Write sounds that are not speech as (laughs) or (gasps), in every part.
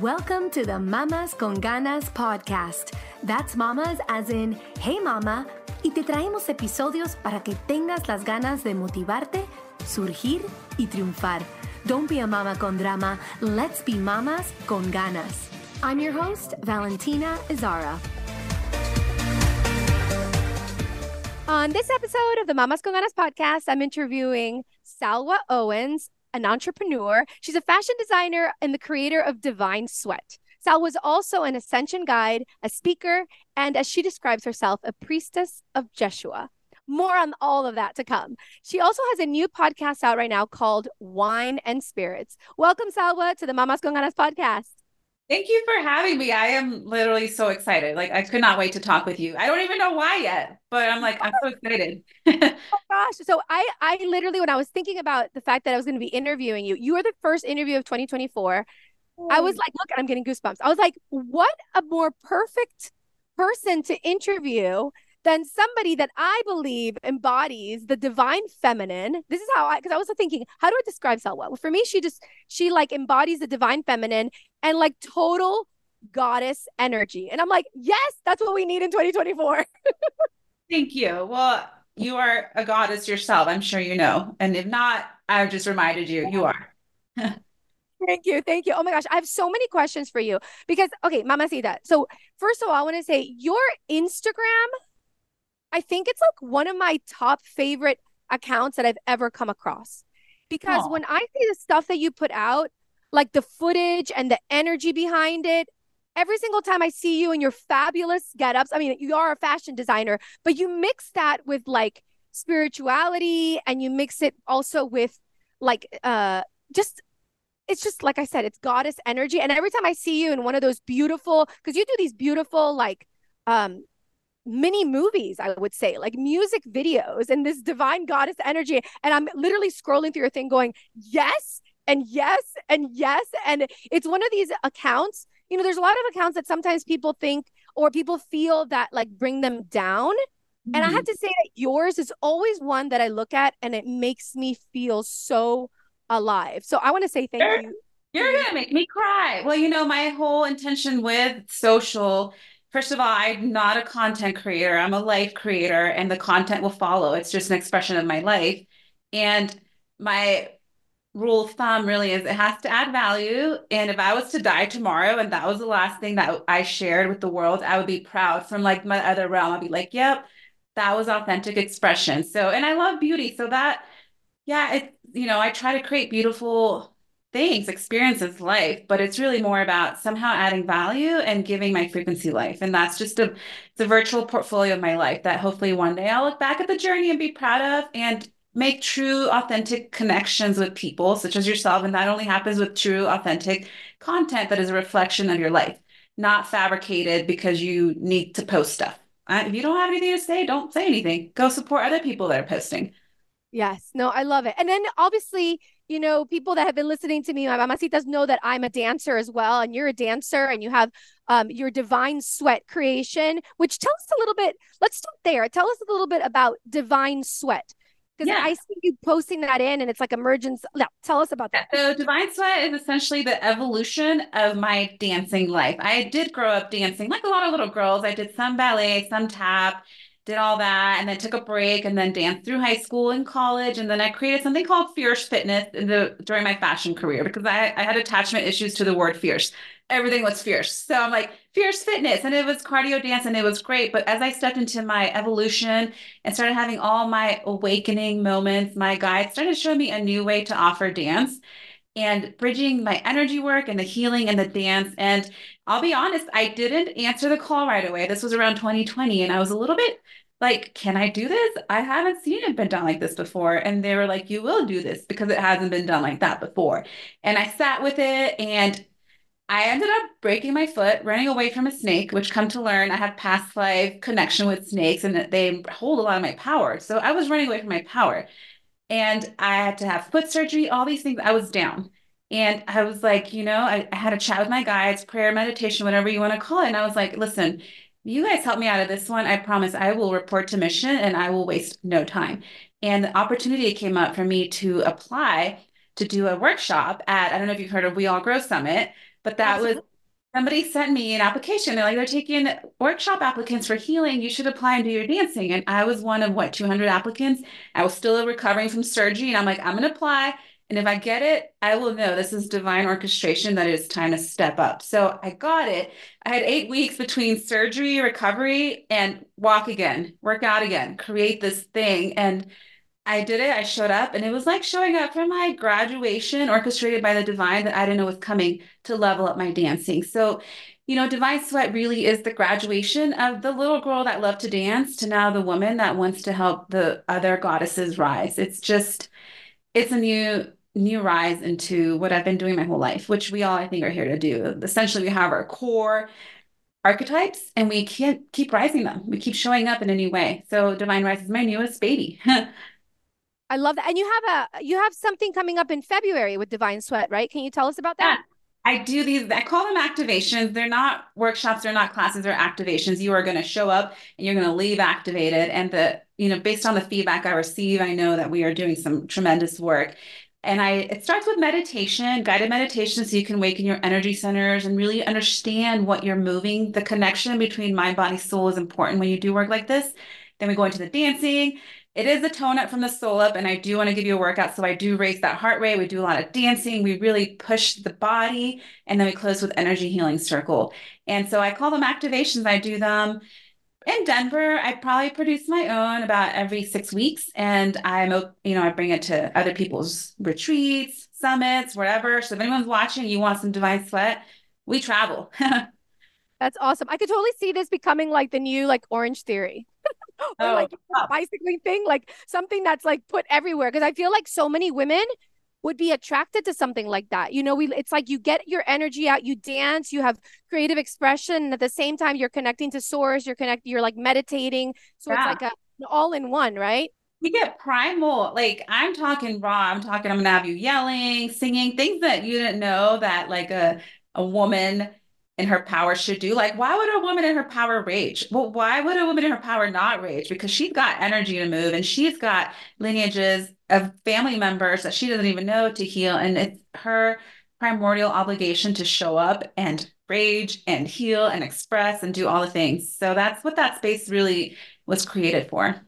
Welcome to the Mamas con Ganas podcast. That's mamas as in, hey, mama, y te traemos episodios para que tengas las ganas de motivarte, surgir y triunfar. Don't be a mama con drama, let's be mamas con ganas. I'm your host, Valentina Izara. On this episode of the Mamas con Ganas podcast, I'm interviewing Salwa Owens, an entrepreneur. She's a fashion designer and the creator of Divine Sweat. Salwa's also an ascension guide, a speaker, and as she describes herself, a priestess of Jeshua. More on all of that to come. She also has a new podcast out right now called Wine and Spirits. Welcome, Salwa, to the Mamas con Ganas podcast. Thank you for having me. I am literally so excited. Like I could not wait to talk with you. I don't even know why yet, but I'm like I'm so (laughs) excited. oh gosh. So I I literally when I was thinking about the fact that I was going to be interviewing you, you were the first interview of 2024. I was like, look, I'm getting goosebumps. I was like, what a more perfect person to interview than somebody that I believe embodies the divine feminine. This is how I, because I was thinking, how do I describe Salwa? Well, for me, she just, she like embodies the divine feminine and like total goddess energy. And I'm like, yes, that's what we need in 2024. (laughs) Thank you. Well, you are a goddess yourself. I'm sure you know. And if not, I've just reminded you, you are. (laughs) Thank you. Thank you. Oh my gosh. I have so many questions for you because, okay, Mamacita. So, first of all, I want to say your Instagram I think it's like one of my top favorite accounts that I've ever come across. Because Aww. when I see the stuff that you put out, like the footage and the energy behind it, every single time I see you in your fabulous get-ups, I mean, you are a fashion designer, but you mix that with like spirituality and you mix it also with like uh just it's just like I said, it's goddess energy. And every time I see you in one of those beautiful, because you do these beautiful like um mini movies, I would say, like music videos and this divine goddess energy. And I'm literally scrolling through your thing going, yes, and yes, and yes. And it's one of these accounts, you know, there's a lot of accounts that sometimes people think or people feel that like bring them down. Mm-hmm. And I have mm-hmm. to say that yours is always one that I look at and it makes me feel so alive. So I want to say thank you're, you. You're going to make me cry. Well, you know, my whole intention with social First of all, I'm not a content creator. I'm a life creator, and the content will follow. It's just an expression of my life. And my rule of thumb really is it has to add value. And if I was to die tomorrow and that was the last thing that I shared with the world, I would be proud from like my other realm. I'd be like, yep, that was authentic expression. So, and I love beauty. So that, yeah, it, you know, I try to create beautiful things, experiences, life, but it's really more about somehow adding value and giving my frequency life. And that's just a it's a virtual portfolio of my life that hopefully one day I'll look back at the journey and be proud of and make true authentic connections with people such as yourself. And that only happens with true authentic content that is a reflection of your life, not fabricated because you need to post stuff. If you don't have anything to say, don't say anything. Go support other people that are posting. Yes. No, I love it. And then obviously you know, people that have been listening to me, my mamacitas know that I'm a dancer as well, and you're a dancer, and you have um, your divine sweat creation. Which tell us a little bit. Let's start there. Tell us a little bit about divine sweat because yeah. I see you posting that in, and it's like emergence. Yeah, tell us about that. So, divine sweat is essentially the evolution of my dancing life. I did grow up dancing like a lot of little girls. I did some ballet, some tap did all that and then took a break and then danced through high school and college and then i created something called fierce fitness the, during my fashion career because I, I had attachment issues to the word fierce. Everything was fierce. So i'm like fierce fitness and it was cardio dance and it was great but as i stepped into my evolution and started having all my awakening moments my guides started showing me a new way to offer dance and bridging my energy work and the healing and the dance. And I'll be honest, I didn't answer the call right away. This was around 2020, and I was a little bit like, can I do this? I haven't seen it been done like this before. And they were like, you will do this because it hasn't been done like that before. And I sat with it and I ended up breaking my foot, running away from a snake, which come to learn I have past life connection with snakes and that they hold a lot of my power. So I was running away from my power. And I had to have foot surgery, all these things. I was down. And I was like, you know, I, I had a chat with my guides, prayer, meditation, whatever you want to call it. And I was like, listen, you guys help me out of this one. I promise I will report to mission and I will waste no time. And the opportunity came up for me to apply to do a workshop at, I don't know if you've heard of We All Grow Summit, but that Absolutely. was somebody sent me an application. They're like, they're taking workshop applicants for healing. You should apply and do your dancing. And I was one of what, 200 applicants. I was still recovering from surgery. And I'm like, I'm going to apply. And if I get it, I will know this is divine orchestration that it's time to step up. So I got it. I had eight weeks between surgery, recovery, and walk again, work out again, create this thing. And I did it. I showed up, and it was like showing up for my graduation, orchestrated by the divine that I didn't know was coming to level up my dancing. So, you know, Divine Sweat really is the graduation of the little girl that loved to dance to now the woman that wants to help the other goddesses rise. It's just, it's a new new rise into what I've been doing my whole life, which we all, I think, are here to do. Essentially, we have our core archetypes and we can't keep rising them. We keep showing up in a new way. So Divine Rise is my newest baby. (laughs) I love that. And you have a you have something coming up in February with Divine Sweat, right? Can you tell us about that? Yeah. I do these, I call them activations. They're not workshops, they're not classes, they're activations. You are going to show up and you're going to leave activated. And the, you know, based on the feedback I receive, I know that we are doing some tremendous work. And I it starts with meditation, guided meditation, so you can awaken your energy centers and really understand what you're moving. The connection between mind, body, soul is important when you do work like this. Then we go into the dancing. It is a tone up from the soul up, and I do want to give you a workout. So I do raise that heart rate. We do a lot of dancing. We really push the body, and then we close with energy healing circle. And so I call them activations. I do them in Denver, I probably produce my own about every six weeks, and I'm you know I bring it to other people's retreats, summits, whatever. So if anyone's watching, you want some divine sweat, we travel. (laughs) That's awesome. I could totally see this becoming like the new like Orange Theory. (gasps) or oh, like bicycling thing, like something that's like put everywhere. Because I feel like so many women would be attracted to something like that. You know, we it's like you get your energy out, you dance, you have creative expression, and at the same time you're connecting to source, you're connect you're like meditating. So yeah. it's like a all in one, right? You get primal, like I'm talking raw, I'm talking, I'm gonna have you yelling, singing, things that you didn't know that like a a woman in her power should do. Like, why would a woman in her power rage? Well, why would a woman in her power not rage? Because she's got energy to move and she's got lineages of family members that she doesn't even know to heal. And it's her primordial obligation to show up and rage and heal and express and do all the things. So that's what that space really was created for.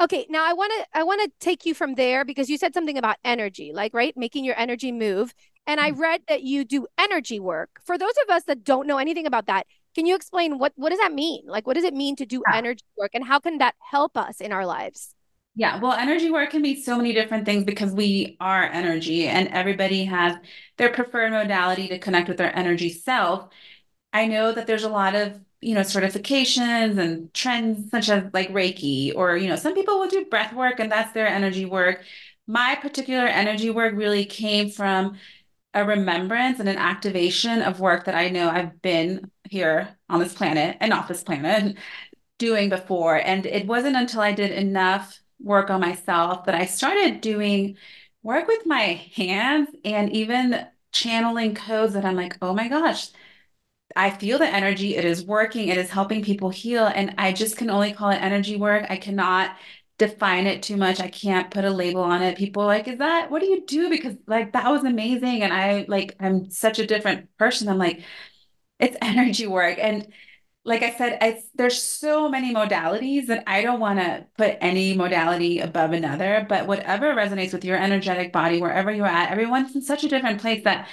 Okay, now I want to I want to take you from there because you said something about energy, like right, making your energy move. And I mm. read that you do energy work. For those of us that don't know anything about that, can you explain what what does that mean? Like what does it mean to do yeah. energy work and how can that help us in our lives? Yeah, well, energy work can be so many different things because we are energy and everybody has their preferred modality to connect with their energy self. I know that there's a lot of, you know, certifications and trends such as like Reiki, or, you know, some people will do breath work and that's their energy work. My particular energy work really came from a remembrance and an activation of work that I know I've been here on this planet and off this planet doing before. And it wasn't until I did enough work on myself that I started doing work with my hands and even channeling codes that I'm like, oh my gosh, I feel the energy. It is working. It is helping people heal. And I just can only call it energy work. I cannot define it too much. I can't put a label on it. People like, is that what do you do? Because like that was amazing. And I like I'm such a different person. I'm like, it's (laughs) energy work. And like I said, it's there's so many modalities that I don't want to put any modality above another, but whatever resonates with your energetic body, wherever you're at, everyone's in such a different place that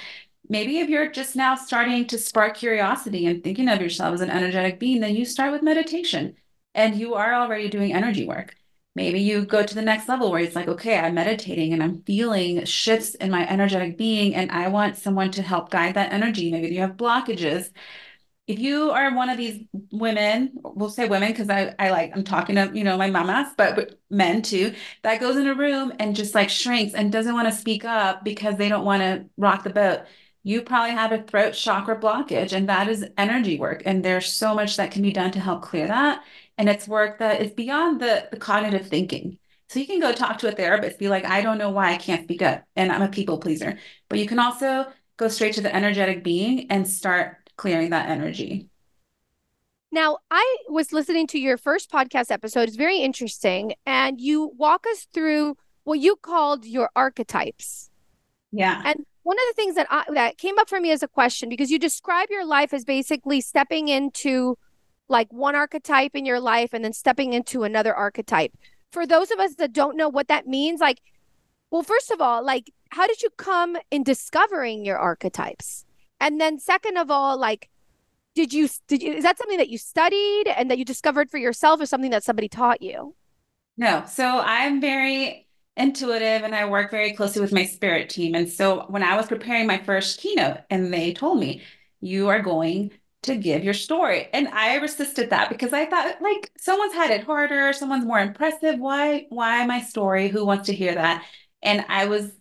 maybe if you're just now starting to spark curiosity and thinking of yourself as an energetic being, then you start with meditation and you are already doing energy work. Maybe you go to the next level where it's like, okay, I'm meditating and I'm feeling shifts in my energetic being, and I want someone to help guide that energy. Maybe you have blockages if you are one of these women, we'll say women because I, I like I'm talking to you know my mamas, but, but men too, that goes in a room and just like shrinks and doesn't want to speak up because they don't want to rock the boat. You probably have a throat chakra blockage, and that is energy work. And there's so much that can be done to help clear that. And it's work that is beyond the, the cognitive thinking. So you can go talk to a therapist, be like, I don't know why I can't speak up, and I'm a people pleaser. But you can also go straight to the energetic being and start clearing that energy. Now, I was listening to your first podcast episode. It's very interesting. And you walk us through what you called your archetypes. Yeah. And one of the things that I, that came up for me as a question because you describe your life as basically stepping into like one archetype in your life and then stepping into another archetype. For those of us that don't know what that means, like well, first of all, like how did you come in discovering your archetypes? And then second of all, like did you did you is that something that you studied and that you discovered for yourself or something that somebody taught you? No. So I'm very intuitive and I work very closely with my spirit team. And so when I was preparing my first keynote and they told me, you are going to give your story. And I resisted that because I thought like someone's had it harder, someone's more impressive. Why, why my story? Who wants to hear that? And I was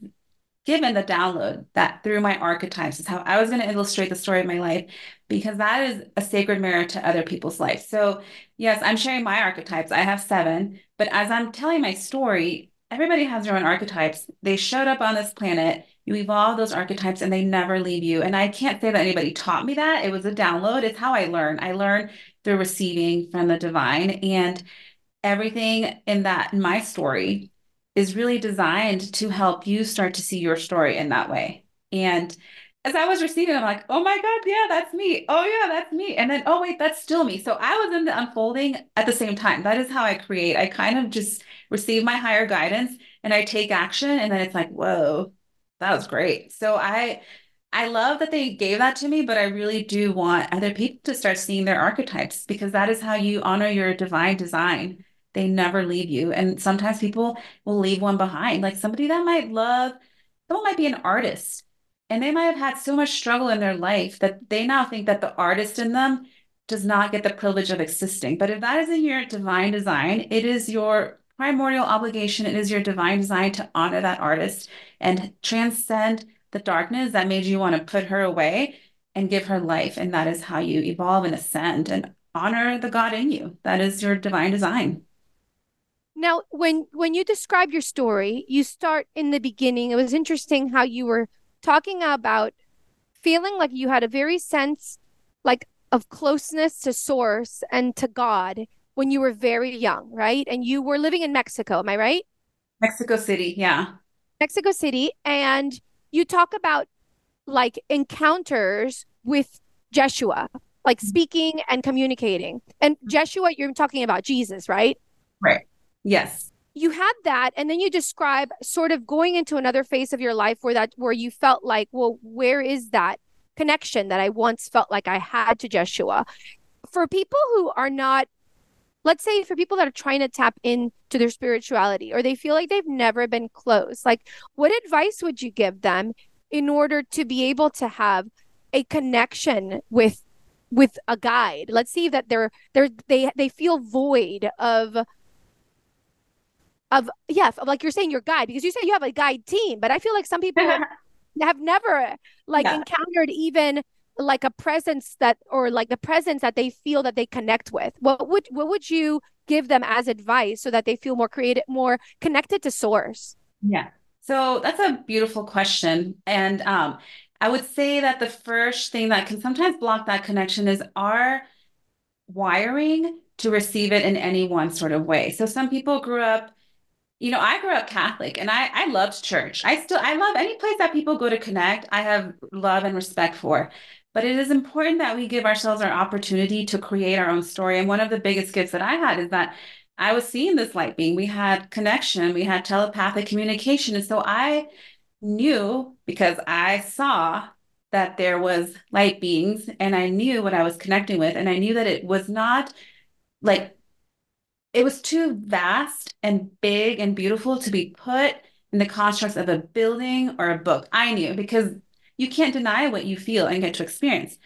given the download that through my archetypes is how I was going to illustrate the story of my life because that is a sacred mirror to other people's life. So, yes, I'm sharing my archetypes. I have seven, but as I'm telling my story, everybody has their own archetypes. They showed up on this planet. You evolve those archetypes and they never leave you. And I can't say that anybody taught me that. It was a download. It's how I learn. I learn through receiving from the divine and everything in that in my story is really designed to help you start to see your story in that way. And as I was receiving, I'm like, oh my God, yeah, that's me. Oh yeah, that's me. And then, oh wait, that's still me. So I was in the unfolding at the same time. That is how I create. I kind of just receive my higher guidance and I take action. And then it's like, whoa, that was great. So I I love that they gave that to me, but I really do want other people to start seeing their archetypes because that is how you honor your divine design they never leave you. And sometimes people will leave one behind, like somebody that might love, someone might be an artist and they might have had so much struggle in their life that they now think that the artist in them does not get the privilege of existing. But if that is in your divine design, it is your primordial obligation, it is your divine design to honor that artist and transcend the darkness that made you want to put her away and give her life. And that is how you evolve and ascend and honor the God in you. That is your divine design. Now, when when you describe your story, you start in the beginning. It was interesting how you were talking about feeling like you had a very sense like of closeness to source and to God when you were very young, right? And you were living in Mexico, am I right? Mexico City, yeah. Mexico City and you talk about like encounters with Jeshua, like mm-hmm. speaking and communicating. And Jeshua, you're talking about Jesus, right? Right. Yes. You had that and then you describe sort of going into another phase of your life where that where you felt like, well, where is that connection that I once felt like I had to Jeshua? For people who are not let's say for people that are trying to tap into their spirituality or they feel like they've never been close, like what advice would you give them in order to be able to have a connection with with a guide? Let's see that they're they're they they feel void of of yeah, like you're saying your guide because you say you have a guide team, but I feel like some people have (laughs) never like yeah. encountered even like a presence that or like the presence that they feel that they connect with. What would what would you give them as advice so that they feel more creative, more connected to source? Yeah. So that's a beautiful question. And um, I would say that the first thing that can sometimes block that connection is our wiring to receive it in any one sort of way. So some people grew up you know, I grew up Catholic and I I loved church. I still I love any place that people go to connect. I have love and respect for. But it is important that we give ourselves our opportunity to create our own story. And one of the biggest gifts that I had is that I was seeing this light being. We had connection, we had telepathic communication. And so I knew because I saw that there was light beings and I knew what I was connecting with. And I knew that it was not like it was too vast and big and beautiful to be put in the constructs of a building or a book. I knew because you can't deny what you feel and get to experience.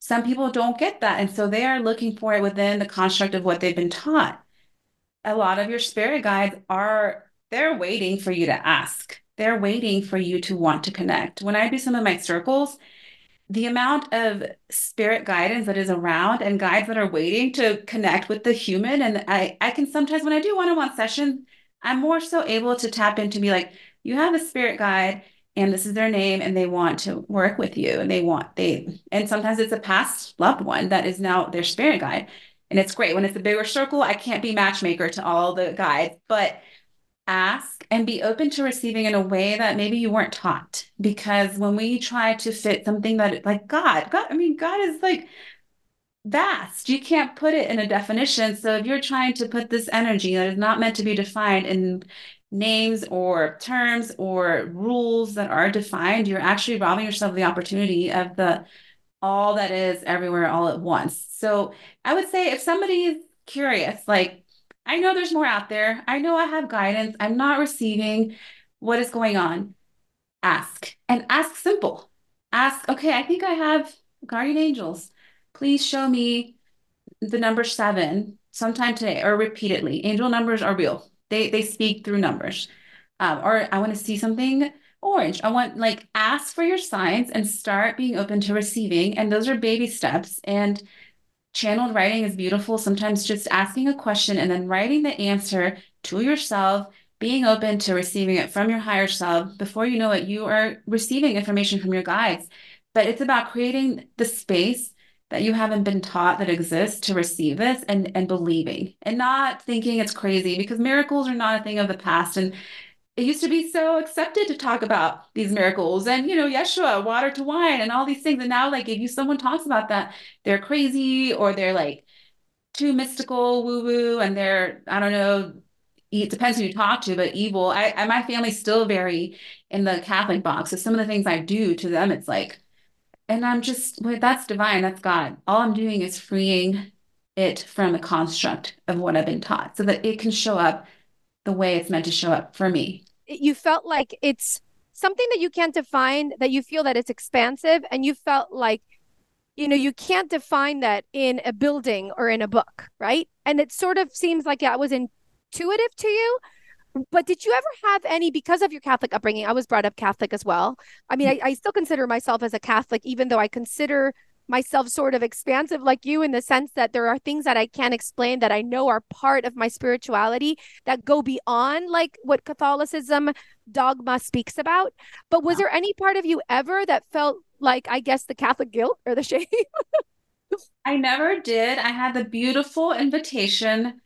some people don't get that. And so they are looking for it within the construct of what they've been taught. A lot of your spirit guides are, they're waiting for you to ask. They're waiting for you to want to connect. When I do some of my circles, the amount of spirit guidance that is around and guides that are waiting to connect with the human. And I, I can sometimes, when I do one on one sessions, I'm more so able to tap into be like, you have a spirit guide and this is their name and they want to work with you and they want they and sometimes it's a past loved one that is now their spirit guide. And it's great. When it's a bigger circle i can't be matchmaker to all the guides but ask and be open to receiving in a way that maybe you weren't taught. Because when we try to fit something that like god god i mean god is like vast. You can't put it in a definition. So if you're trying to put this energy that is not meant to be defined in names or terms or rules that are defined, you're actually robbing yourself of the opportunity of the all that is everywhere all at once. So I would say if somebody is curious, like I know there's more out there, I know I have guidance, I'm not receiving what is going on, ask and ask simple. Ask, okay, I think I have guardian angels. Please show me the number seven sometime today or repeatedly. Angel numbers are real. They they speak through numbers. Um, or I want to see something orange. I want like ask for your signs and start being open to receiving. And those are baby steps. And channeled writing is beautiful. Sometimes just asking a question and then writing the answer to yourself, being open to receiving it from your higher self. Before you know it, you are receiving information from your guides. But it's about creating the space that you haven't been taught that exists to receive this and and believing and not thinking it's crazy because miracles are not a thing of the past. And it used to be so accepted to talk about these miracles and you know yeshua water to wine and all these things. And now like if you someone talks about that they're crazy or they're like too mystical woo woo and they're i don't know it depends who you talk to but evil. I, I my family's still very in the catholic box. So some of the things i do to them it's like and I'm just, well, that's divine, that's God. All I'm doing is freeing it from the construct of what I've been taught so that it can show up the way it's meant to show up for me. You felt like it's something that you can't define, that you feel that it's expansive, and you felt like, you know, you can't define that in a building or in a book, right? And it sort of seems like that was intuitive to you but did you ever have any because of your catholic upbringing i was brought up catholic as well. I mean I, I, still consider myself as a catholic even though i consider myself sort of expansive like you in the sense that there are things that i can't explain that i know are part of my spirituality that go beyond like what catholicism dogma speaks about. But was there any part of you ever that felt like i guess the catholic guilt or the (laughs) shame? I never did. I had the beautiful invitation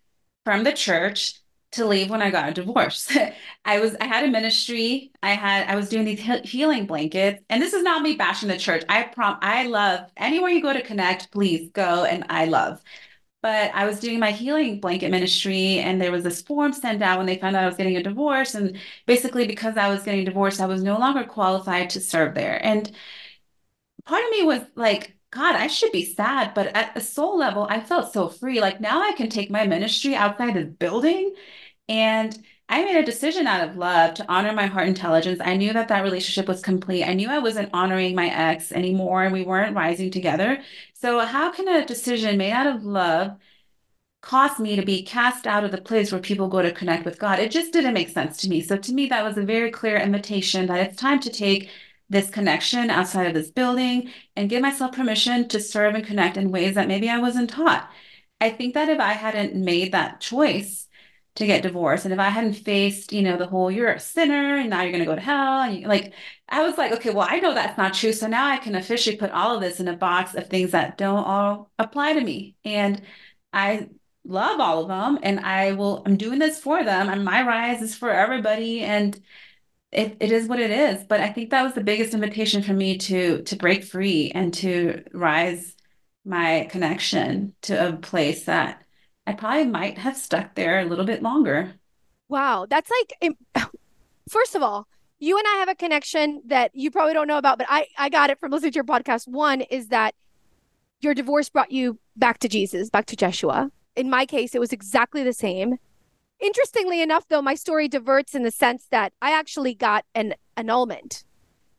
from the church to leave when I got a divorce. (laughs) I was I had a ministry. I had I was doing these healing blankets, and this is not me bashing the church. I prom I love anywhere you go to connect, please go, and I love. But I was doing my healing blanket ministry, and there was this form sent out when they found out I was getting a divorce, and basically because I was getting divorced, I was no longer qualified to serve there. And part of me was like, God, I should be sad, but at a soul level, I felt so free. Like now I can take my ministry outside this building and I made a decision out of love to honor my heart intelligence. I knew that that relationship was complete. I knew I wasn't honoring my ex anymore and we weren't rising together. So, how can a decision made out of love cost me to be cast out of the place where people go to connect with God? It just didn't make sense to me. So, to me, that was a very clear invitation that it's time to take this connection outside of this building and give myself permission to serve and connect in ways that maybe I wasn't taught. I think that if I hadn't made that choice, to get divorced. And if I hadn't faced, you know, the whole you're a sinner and now you're going to go to hell, and you, like I was like, okay, well, I know that's not true. So now I can officially put all of this in a box of things that don't all apply to me. And I love all of them and I will, I'm doing this for them. And my rise is for everybody. And it, it is what it is. But I think that was the biggest invitation for me to to break free and to rise my connection to a place that I probably might have stuck there a little bit longer. Wow. That's like, (laughs) first of all, you and I have a connection that you probably don't know about, but I, I got it from listening to your podcast. One is that your divorce brought you back to Jesus, back to Jeshua. In my case, it was exactly the same. Interestingly enough, though, my story diverts in the sense that I actually got an annulment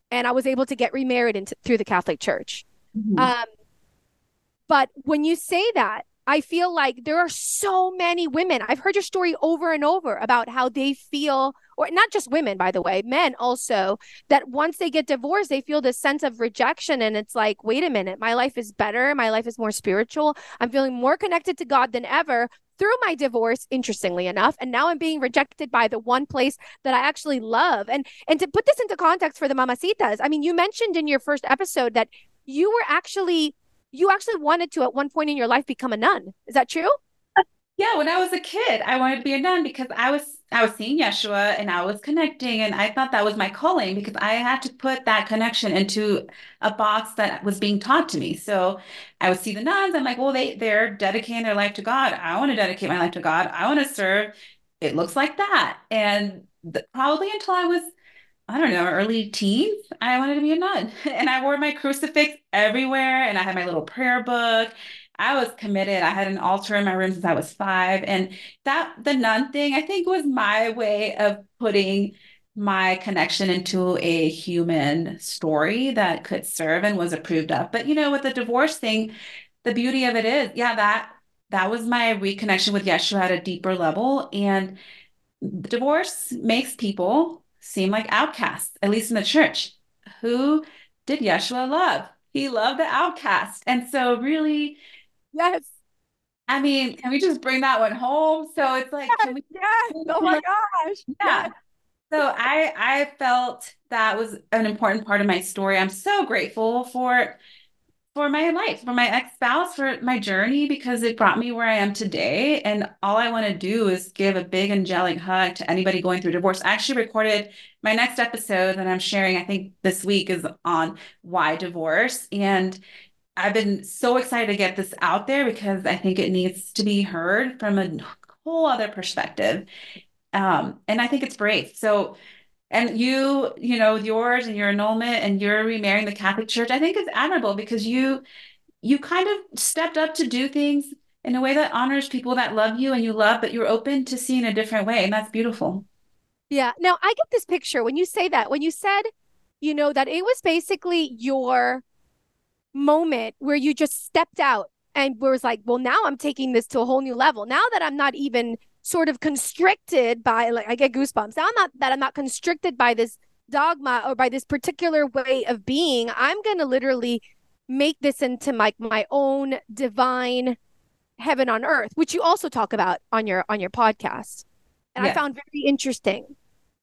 and I was able to get remarried into, through the Catholic Church. Mm-hmm. Um, But when you say that, I feel like there are so many women. I've heard your story over and over about how they feel, or not just women, by the way, men also, that once they get divorced, they feel this sense of rejection. And it's like, wait a minute, my life is better. My life is more spiritual. I'm feeling more connected to God than ever through my divorce, interestingly enough. And now I'm being rejected by the one place that I actually love. And and to put this into context for the mamacitas, I mean, you mentioned in your first episode that you were actually you actually wanted to at one point in your life become a nun. Is that true? Yeah, when I was a kid, I wanted to be a nun because I was I was seeing Yeshua and I was connecting and I thought that was my calling because I had to put that connection into a box that was being taught to me. So I would see the nuns, I'm like, well, they they're dedicating their life to God. I want to dedicate my life to God. I want to serve. It looks like that. And probably until I was I don't know, early teens, I wanted to be a nun. (laughs) And I wore my crucifix everywhere and I had my little prayer book. I was committed. I had an altar in my room since I was five. And that, the nun thing, I think was my way of putting my connection into a human story that could serve and was approved of. But, you know, with the divorce thing, the beauty of it is, yeah, that that was my reconnection with Yeshua at a deeper level. And divorce makes people seem like outcasts, at least in the church. Who did Yeshua love? He loved the outcast. And so, really, yes. I mean, can we just bring that one home? So it's like, yes, we, yes. (laughs) oh my gosh. Yeah. Yes. So I I felt that was an important part of my story. I'm so grateful for for my life, for my ex spouse, for my journey, because it brought me where I am today. And all I want to do is give a big angelic hug to anybody going through divorce. I actually recorded my next episode that I'm sharing, I think this week is on why divorce. And I've been so excited to get this out there because I think it needs to be heard from a whole other perspective. Um, and I think it's brave. So and you, you know, with yours and your annulment and your remarrying the Catholic Church, I think is admirable because you you kind of stepped up to do things in a way that honors people that love you and you love, but you're open to seeing a different way. And that's beautiful. Yeah. Now I get this picture when you say that, when you said, you know, that it was basically your moment where you just stepped out and was like, well, now I'm taking this to a whole new level. Now that I'm not even sort of constricted by like I get goosebumps. Now I'm not that I'm not constricted by this dogma or by this particular way of being. I'm gonna literally make this into my my own divine heaven on earth, which you also talk about on your on your podcast. And I found very interesting.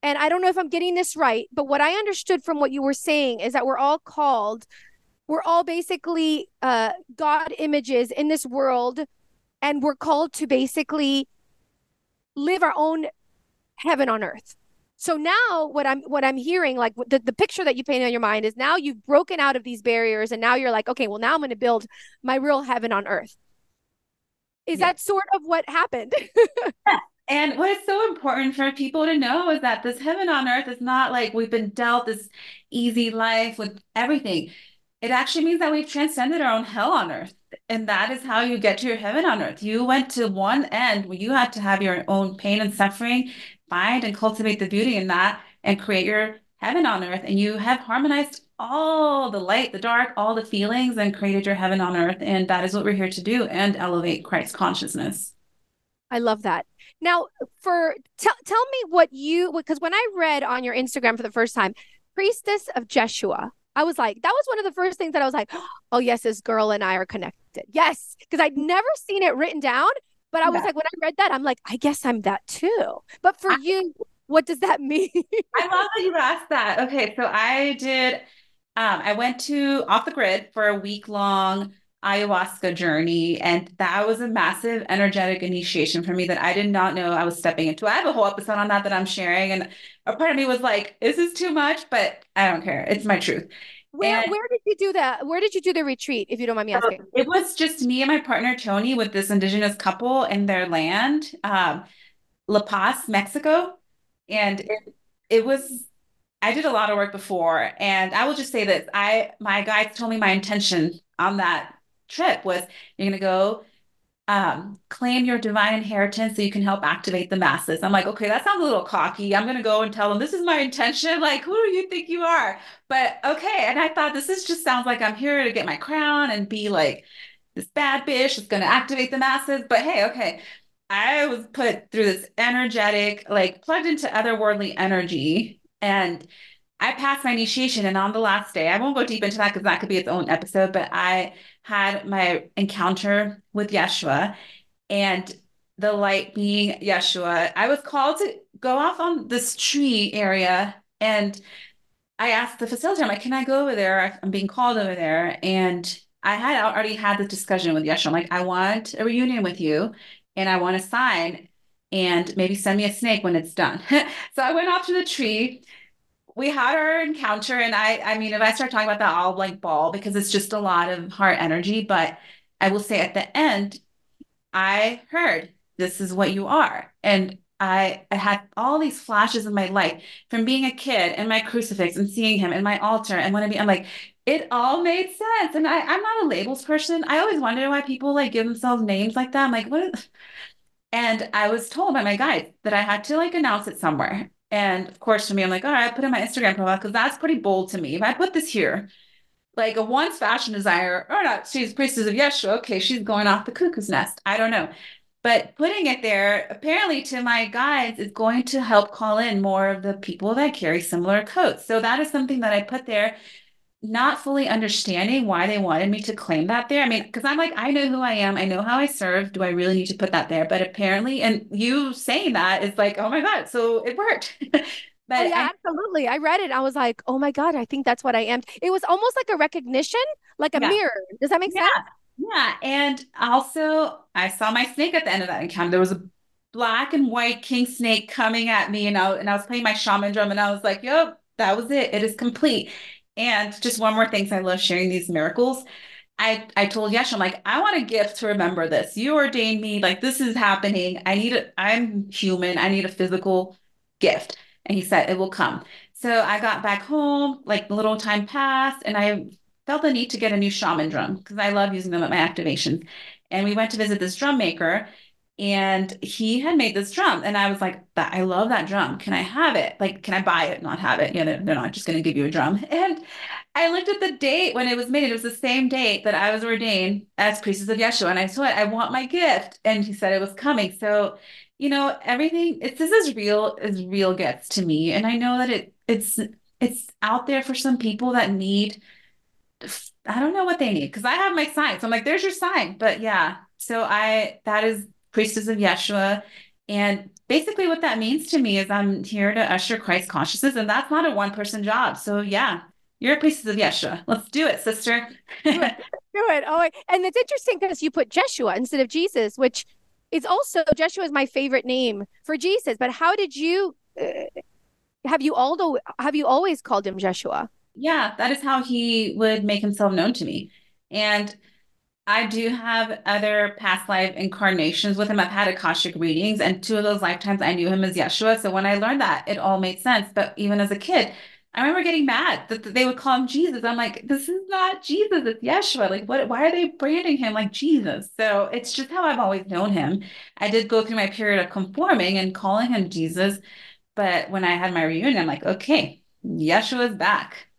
And I don't know if I'm getting this right, but what I understood from what you were saying is that we're all called, we're all basically uh, God images in this world, and we're called to basically live our own heaven on earth. So now what I'm what I'm hearing like the, the picture that you paint in your mind is now you've broken out of these barriers and now you're like okay well now I'm going to build my real heaven on earth. Is yeah. that sort of what happened? (laughs) yeah. And what is so important for people to know is that this heaven on earth is not like we've been dealt this easy life with everything. It actually means that we've transcended our own hell on earth. And that is how you get to your heaven on earth. You went to one end where you had to have your own pain and suffering, find and cultivate the beauty in that, and create your heaven on earth. And you have harmonized all the light, the dark, all the feelings, and created your heaven on earth. And that is what we're here to do and elevate Christ consciousness. I love that. Now, for tell tell me what you because when I read on your Instagram for the first time, priestess of Jeshua, I was like, that was one of the first things that I was like, (gasps) oh, yes, this girl and I are connected. Yes. Because I'd never seen it written down. But I was yeah. like, when I read that, I'm like, I guess I'm that too. But for I, you, what does that (laughs) mean? I love that you asked that. Okay. So I did, um, I went to off the grid for a week long ayahuasca journey. And that was a massive energetic initiation for me that I did not know I was stepping into. I have a whole episode on that that I'm sharing. And a part of me was like, this is this too much? But I don't care. It's my truth. Where and, where did you do that? Where did you do the retreat, if you don't mind me asking? it was just me and my partner Tony with this indigenous couple in their land, um, La Paz, Mexico. And it, it was I did a lot of work before. And I will just say that I my guides told me my intention on that trip was you're going to go um, claim your divine inheritance so you can help activate the masses. I'm like, okay, that sounds a little cocky. I'm going to go and tell them this is my intention. (laughs) Like, who do you think you are? But okay. And I thought this is just sounds like I'm here to get my crown and be like this bad bitch is going to activate the masses. But hey, okay. I was put through this energetic, like plugged into otherworldly energy. And I passed my initiation. And on the last day, I won't go deep into that because that could be its own episode, but I had my encounter with Yeshua and the light being Yeshua. I was called to go off on this tree area and I asked the facilitator, I'm like, can I go over there? I'm being called over there. And I had already had this discussion with Yeshua. I'm like, I want a reunion with you and I want a sign and maybe send me a snake when it's done. (laughs) so I went off to the tree. We had our encounter. And I, I mean, if I start talking about that, I'll like bawl because it's just a lot of heart energy. But I will say at the end, I heard this is what you are. And I, I had all these flashes in my life from being a kid and my crucifix and seeing him and my altar and when I be, I'm like, it all made sense. And I, I'm not a labels person. I always wonder why people like give themselves names like that. I'm like, what? And I was told by my guide that I had to like announce it somewhere. And of course, to me, I'm like, all right, I put in my Instagram profile because that's pretty bold to me. If I put this here, like a once fashion designer, or oh, not, she's priestess of Yeshua. Okay, she's going off the cuckoo's nest. I don't know. But putting it there, apparently to my guides, is going to help call in more of the people that carry similar codes. So that is something that I put there, not fully understanding why they wanted me to claim that there. I mean, because I'm like, I know who I am, I know how I serve. Do I really need to put that there? But apparently, and you saying that is like, oh my God, so it worked. (laughs) But oh, yeah, I, absolutely. I read it. I was like, oh my God, I think that's what I am. It was almost like a recognition, like a yeah. mirror. Does that make yeah. sense? Yeah. And also, I saw my snake at the end of that encounter. There was a black and white king snake coming at me, and I, and I was playing my shaman drum, and I was like, yep, that was it. It is complete. And just one more thing, I love sharing these miracles. I, I told Yesh, I'm like, I want a gift to remember this. You ordained me, like this is happening. I need a, I'm human. I need a physical gift. And he said, it will come. So I got back home, like a little time passed, and I felt the need to get a new shaman drum because I love using them at my activations. And we went to visit this drum maker and he had made this drum and i was like i love that drum. Can i have it? Like can i buy it not have it? Yeah they're, they're not just going to give you a drum. (laughs) And i looked at the date when it was made. It was the same date that i was ordained as priestess of yeshua and i said i want my gift. And he said it was coming. So you know everything it's this is real as real gets to me. And i know that it it's it's out there for some people that need I don't know what they need because I have my sign. So I'm like, there's your sign. But yeah, so I that is priestess of Yeshua. And basically what that means to me is I'm here to usher Christ consciousness, and that's not a one-person job. So yeah, you're a priestess of Yeshua. Let's do it, sister. do it. Do it. Oh, and it's interesting because you put Jeshua instead of Jesus, which is also Jeshua is my favorite name for Jesus. But how did you uh, have you all have you always called him Jeshua? yeah, that is how he would make himself known to me. And I do have other past life incarnations with him. I've had Akashic readings, and two of those lifetimes I knew him as Yeshua. So when I learned that, it all made sense. But even as a kid, I remember getting mad that they would call him Jesus. I'm like, this is not Jesus, it's Yeshua. Like, what? Why are they branding him like Jesus? So it's just how I've always known him. I did go through my period of conforming and calling him Jesus, but when I had my reunion, I'm like, okay, Yeshua is back.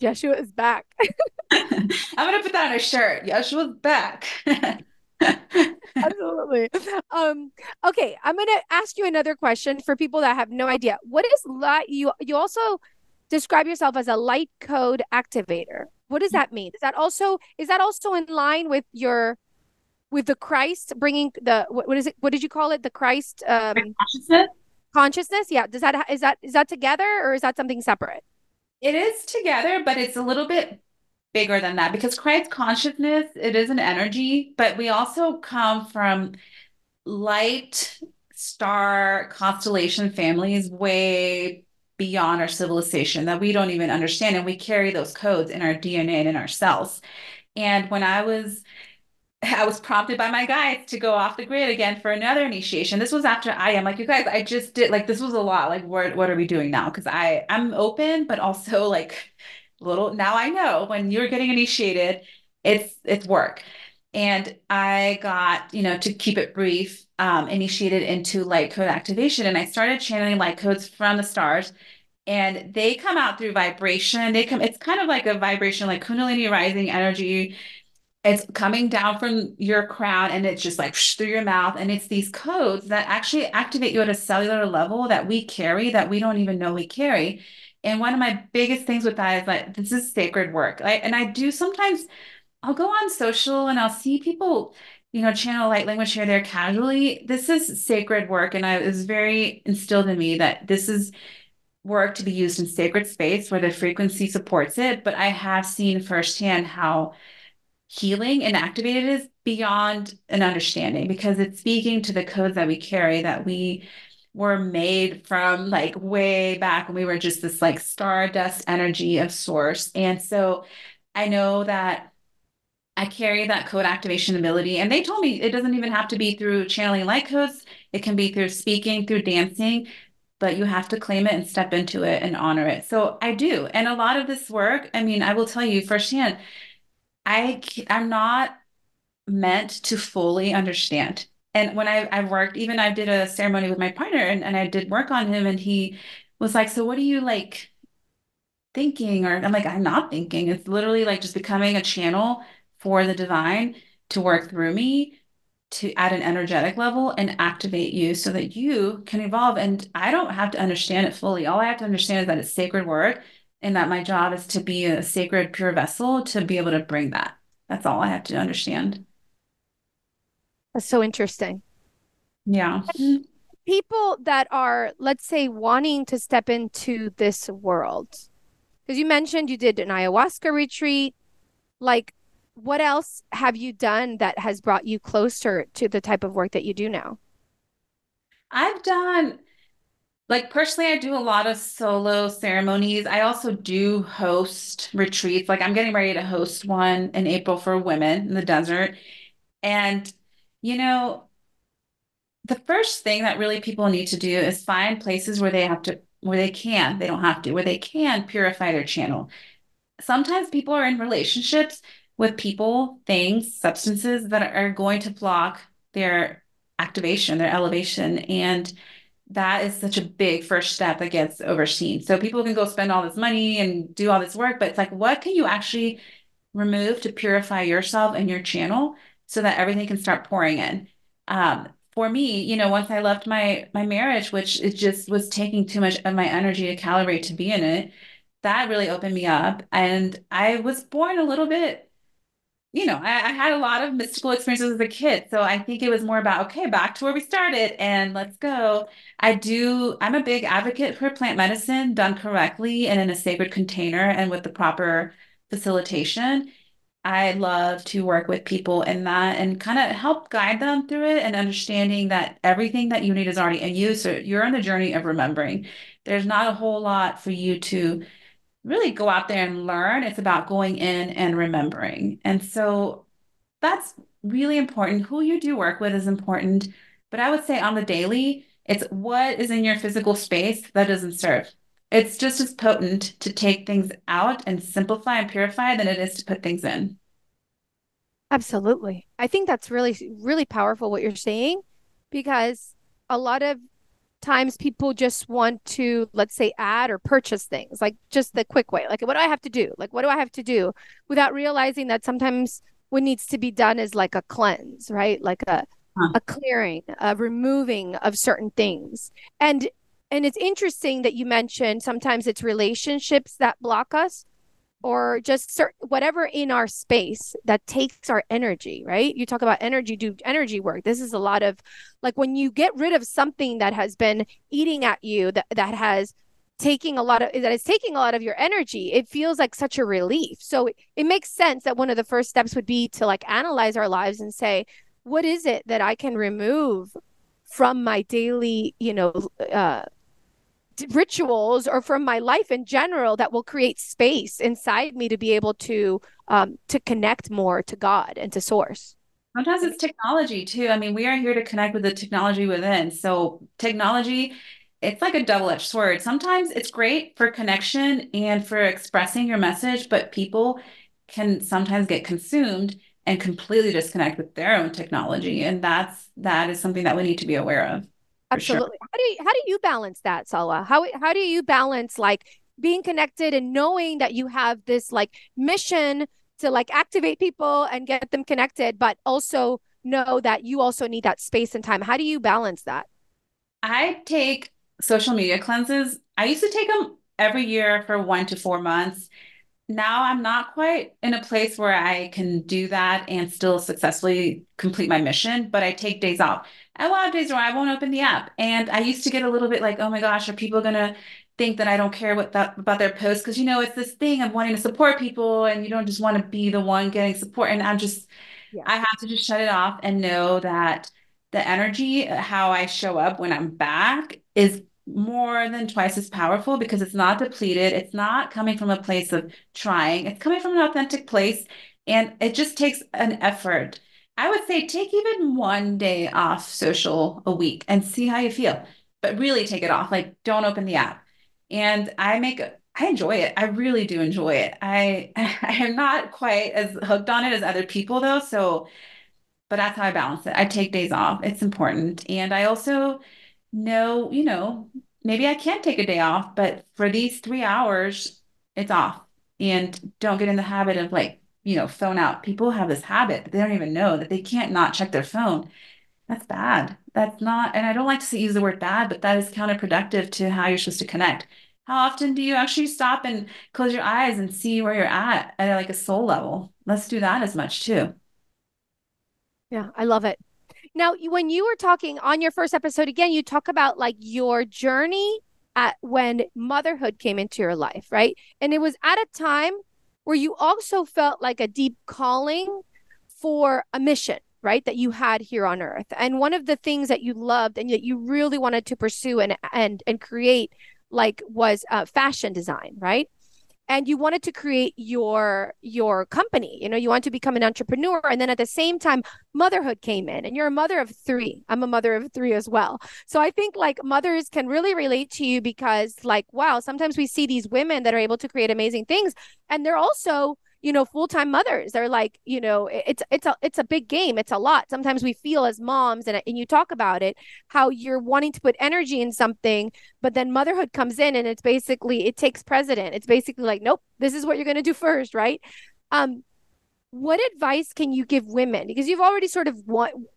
Yeshua is back. (laughs) I'm gonna put that on a shirt. Yeshua's back. (laughs) Absolutely. Um, okay, I'm gonna ask you another question for people that have no idea. What is light? You you also describe yourself as a light code activator. What does that mean? Is that also is that also in line with your with the Christ bringing the what, what is it? What did you call it? The Christ um, consciousness. Consciousness. Yeah. Does that is that is that together or is that something separate? It is together, but it's a little bit bigger than that because Christ consciousness, it is an energy, but we also come from light star constellation families way beyond our civilization that we don't even understand. And we carry those codes in our DNA and in our cells. And when I was I was prompted by my guides to go off the grid again for another initiation. This was after I am like, you guys, I just did like this was a lot. Like, what what are we doing now? Because I I'm open, but also like little now I know when you're getting initiated, it's it's work. And I got, you know, to keep it brief, um, initiated into light code activation. And I started channeling light codes from the stars. And they come out through vibration. They come, it's kind of like a vibration, like Kundalini rising energy it's coming down from your crown and it's just like through your mouth. And it's these codes that actually activate you at a cellular level that we carry that we don't even know we carry. And one of my biggest things with that is like this is sacred work. Like, and i do sometimes i'll go on social and i'll see people you know channel light language here there casually. This is sacred work. And i it was very instilled in me that this is work to be used in sacred space where the frequency supports it. But i have seen firsthand how healing and activated is beyond an understanding because it's speaking to the codes that we carry that we were made from like way back when we were just this like stardust energy of source. And so I know that I carry that code activation ability. And they told me it doesn't even have to be through channeling light codes, it can be through speaking, through dancing, but you have to claim it and step into it and honor it. So I do. And a lot of this work, I mean, I will tell you firsthand, I I'm not meant to fully understand. And when I I've worked, even I did a ceremony with my partner and, and I did work on him and he was like, So what are you like thinking? Or I'm like, I'm not thinking. It's literally like just becoming a channel for the divine to work through me to at an energetic level and activate you so that you can evolve. And I don't have to understand it fully. All I have to understand is that it's sacred work and that my job is to be a sacred, pure vessel to be able to bring that. That's all I have to understand. That's so interesting. Yeah. People that are, let's say, wanting to step into this world, because you mentioned you did an ayahuasca retreat. Like, what else have you done that has brought you closer to the type of work that you do now? I've done like personally, I do a lot of solo ceremonies. I also do host retreats. Like I'm getting ready to host one in April for women in the desert. And, you know, the first thing that really people need to do is find places where they have to, where they can, they don't have to, where they can purify their channel. Sometimes people are in relationships with people, things, substances that are going to block their activation, their elevation. And that is such a big first step gets overseen. So people can go spend all this money and do all this work, but it's like, what can you actually remove to purify yourself and your channel so that everything can start pouring in? Um, for me, you know, once I left my my marriage, which it just was taking too much of my energy to calibrate to be in it, that really opened me up. And I was born a little bit you know, I, I, had a lot of mystical experiences as a kid. So I think it was more about, okay, back to where we started and let's go. I do, I'm a big advocate for plant medicine done correctly and in a sacred container and with the proper facilitation. I love to work with people in that and kind of help guide them through it and understanding that everything that you need is already in you. So you're on the journey of remembering. There's not a whole lot for you to really go out there and learn. It's about going in and remembering. And so that's really important. Who you do work with is important. But I would say on the daily, it's what is in your physical space that doesn't serve. It's just as potent to take things out and simplify and purify than it is to put things in. Absolutely. I think that's really, really powerful what you're saying because a lot of times people just want to let's say add or purchase things like just the quick way like what do i have to do? Like what do i have to do? Without realizing that sometimes what needs to be done is like a cleanse right? Like a huh. a clearing a removing of certain things. And and it's interesting that you mentioned sometimes it's relationships that block us or just certain, whatever in our space that takes our energy, right? You talk about energy, do energy work. This is a lot of like when you get rid of something that has been eating at you, that, that has taking a lot of that is taking a lot of your energy it feels like such a relief so it, it makes sense that one of the first steps would be to like analyze our lives and say what is it that i can remove from my daily you know uh rituals or from my life in general that will create space inside me to be able to um, to connect more to God and to source. Sometimes it's technology too. I mean, we are here to connect with the technology within. So technology, it's like a double-edged sword. Sometimes it's great for connection and for expressing your message, but people can sometimes get consumed and completely disconnect with their own technology. And that's that is something that we need to be aware of. Absolutely. Sure. How do you how do you balance that, Salwa? How how do you balance like being connected and knowing that you have this like mission to like activate people and get them connected, but also know that you also need that space and time. How do you balance that? I take social media cleanses. I used to take them every year for one to four months. Now I'm not quite in a place where I can do that and still successfully complete my mission, but I take days off. I will have days where I won't open the app. And I used to get a little bit like, oh my gosh, are people gonna think that I don't care what that about their posts? Because you know, it's this thing of wanting to support people and you don't just want to be the one getting support. And I'm just yeah. I have to just shut it off and know that the energy, uh, how I show up when I'm back is more than twice as powerful because it's not depleted. It's not coming from a place of trying. It's coming from an authentic place. And it just takes an effort. I would say take even one day off social a week and see how you feel, but really take it off. Like don't open the app. And I make I enjoy it. I really do enjoy it. I (laughs) I am not quite as hooked on it as other people though. So, but that's how I balance it. I take days off. It's important. And I also know, you know, maybe I can't take a day off, but for these three hours, it's off. And don't get in the habit of like, you know, phone out. People have this habit, but they don't even know that they can't not check their phone. That's bad. That's not, and I don't like to use the word bad, but that is counterproductive to how you're supposed to connect. How often do you actually stop and close your eyes and see where you're at at like a soul level? Let's do that as much too. Yeah, I love it. Now, when you were talking on your first episode again, you talk about like your journey at when motherhood came into your life, right? And it was at a time where you also felt like a deep calling for a mission, right? That you had here on earth. And one of the things that you loved and that you really wanted to pursue and and and create like was uh, fashion design, right? And you wanted to create your your company. You know, you want to become an entrepreneur, and then at the same time, motherhood came in. And you're a mother of three. I'm a mother of three as well. So I think like mothers can really relate to you because, like, wow, sometimes we see these women that are able to create amazing things, and they're also you know full-time mothers they're like you know it's it's a it's a big game it's a lot. Sometimes we feel as moms and, and you talk about it how you're wanting to put energy in something but then motherhood comes in and it's basically it takes precedent. It's basically like nope this is what you're going to do first right? Um what advice can you give women? Because you've already sort of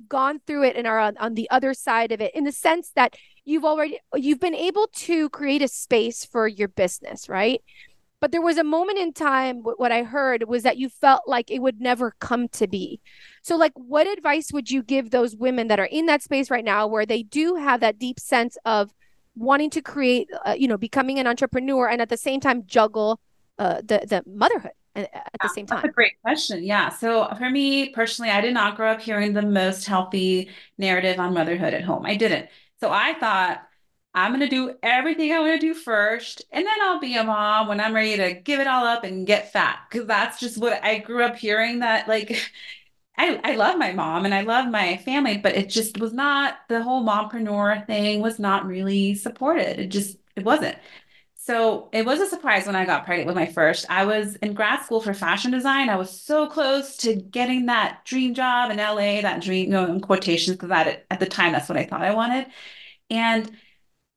gone through it and are on, on the other side of it in the sense that you've already you've been able to create a space for your business right but there was a moment in time what i heard was that you felt like it would never come to be so like what advice would you give those women that are in that space right now where they do have that deep sense of wanting to create uh, you know becoming an entrepreneur and at the same time juggle uh, the the motherhood at yeah, the same time? That's a great question. Yeah. So for me personally, I did not grow up hearing the most healthy narrative on motherhood at home. I didn't. So I thought I'm going to do everything I want to do first, and then I'll be a mom when I'm ready to give it all up and get fat. Because that's just what I grew up hearing that, like, (laughs) I, I love my mom and I love my family, but it just was not the whole mompreneur thing was not really supported. It just, it wasn't. So it was a surprise when I got pregnant with my first. I was in grad school for fashion design. I was so close to getting that dream job in LA, that dream, you know, in quotations, because at, at the time, that's what I thought I wanted. And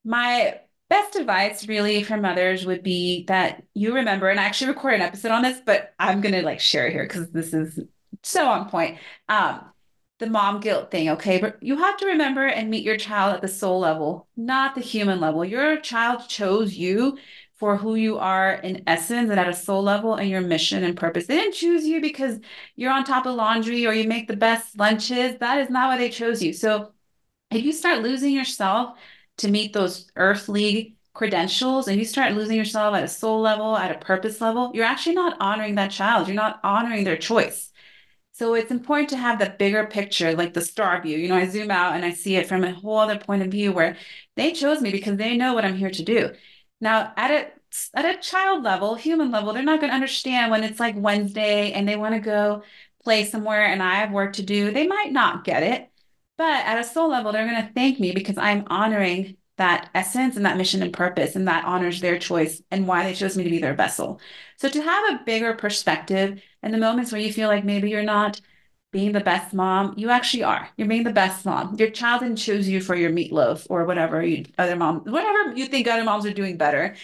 my best advice really for mothers would be that you remember, and I actually recorded an episode on this, but I'm gonna like share it here because this is so on point. Um, the mom guilt thing, okay? But you have to remember and meet your child at the soul level, not the human level. Your child chose you for who you are in essence and at a soul level and your mission and purpose. They didn't choose you because you're on top of laundry or you make the best lunches. That is not why they chose you. So if you start losing yourself to meet those earthly credentials and you start losing yourself at a soul level, at a purpose level, you're actually not honoring that child. You're not honoring their choice. So it's important to have the bigger picture, like the star view. You know, I zoom out and I see it from a whole other point of view where they chose me because they know what I'm here to do. Now, at a at a child level, human level, they're not going to understand when it's like Wednesday and they want to go play somewhere and I have work to do. They might not get it. But at a soul level, they're going to thank me because I'm honoring that essence and that mission and purpose, and that honors their choice and why they chose me to be their vessel. So to have a bigger perspective in the moments where you feel like maybe you're not being the best mom, you actually are. You're being the best mom. Your child didn't choose you for your meatloaf or whatever you other mom, whatever you think other moms are doing better.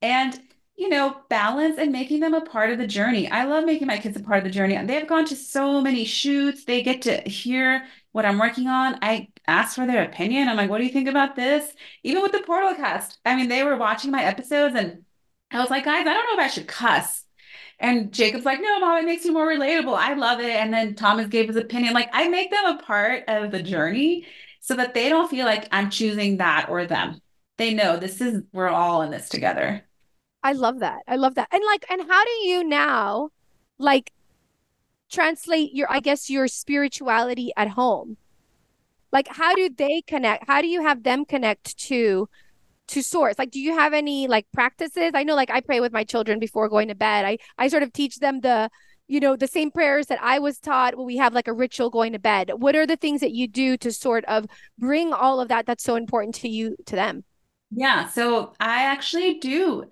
And you know, balance and making them a part of the journey. I love making my kids a part of the journey. They've gone to so many shoots. They get to hear what I'm working on. I ask for their opinion. I'm like, what do you think about this? Even with the Portal cast. I mean, they were watching my episodes and I was like, guys, I don't know if I should cuss. And Jacob's like, no, mom, it makes you more relatable. I love it. And then Thomas gave his opinion. Like, I make them a part of the journey so that they don't feel like I'm choosing that or them. They know this is, we're all in this together. I love that. I love that. And like, and how do you now like translate your, I guess, your spirituality at home? Like, how do they connect? How do you have them connect to to source? Like, do you have any like practices? I know, like, I pray with my children before going to bed. I I sort of teach them the you know the same prayers that I was taught when we have like a ritual going to bed. What are the things that you do to sort of bring all of that that's so important to you to them? Yeah, so I actually do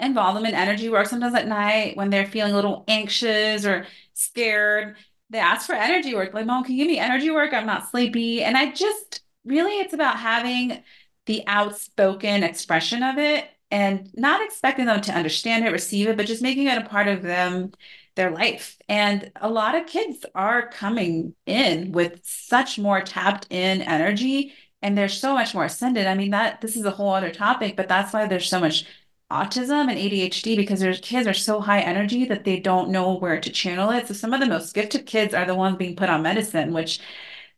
involve them in energy work sometimes at night when they're feeling a little anxious or scared. They ask for energy work. Like, mom, can you give me energy work? I'm not sleepy. And I just really, it's about having the outspoken expression of it and not expecting them to understand it, receive it, but just making it a part of them, their life. And a lot of kids are coming in with such more tapped in energy and they're so much more ascended. I mean, that this is a whole other topic, but that's why there's so much autism and ADHD because their kids are so high energy that they don't know where to channel it. So some of the most gifted kids are the ones being put on medicine, which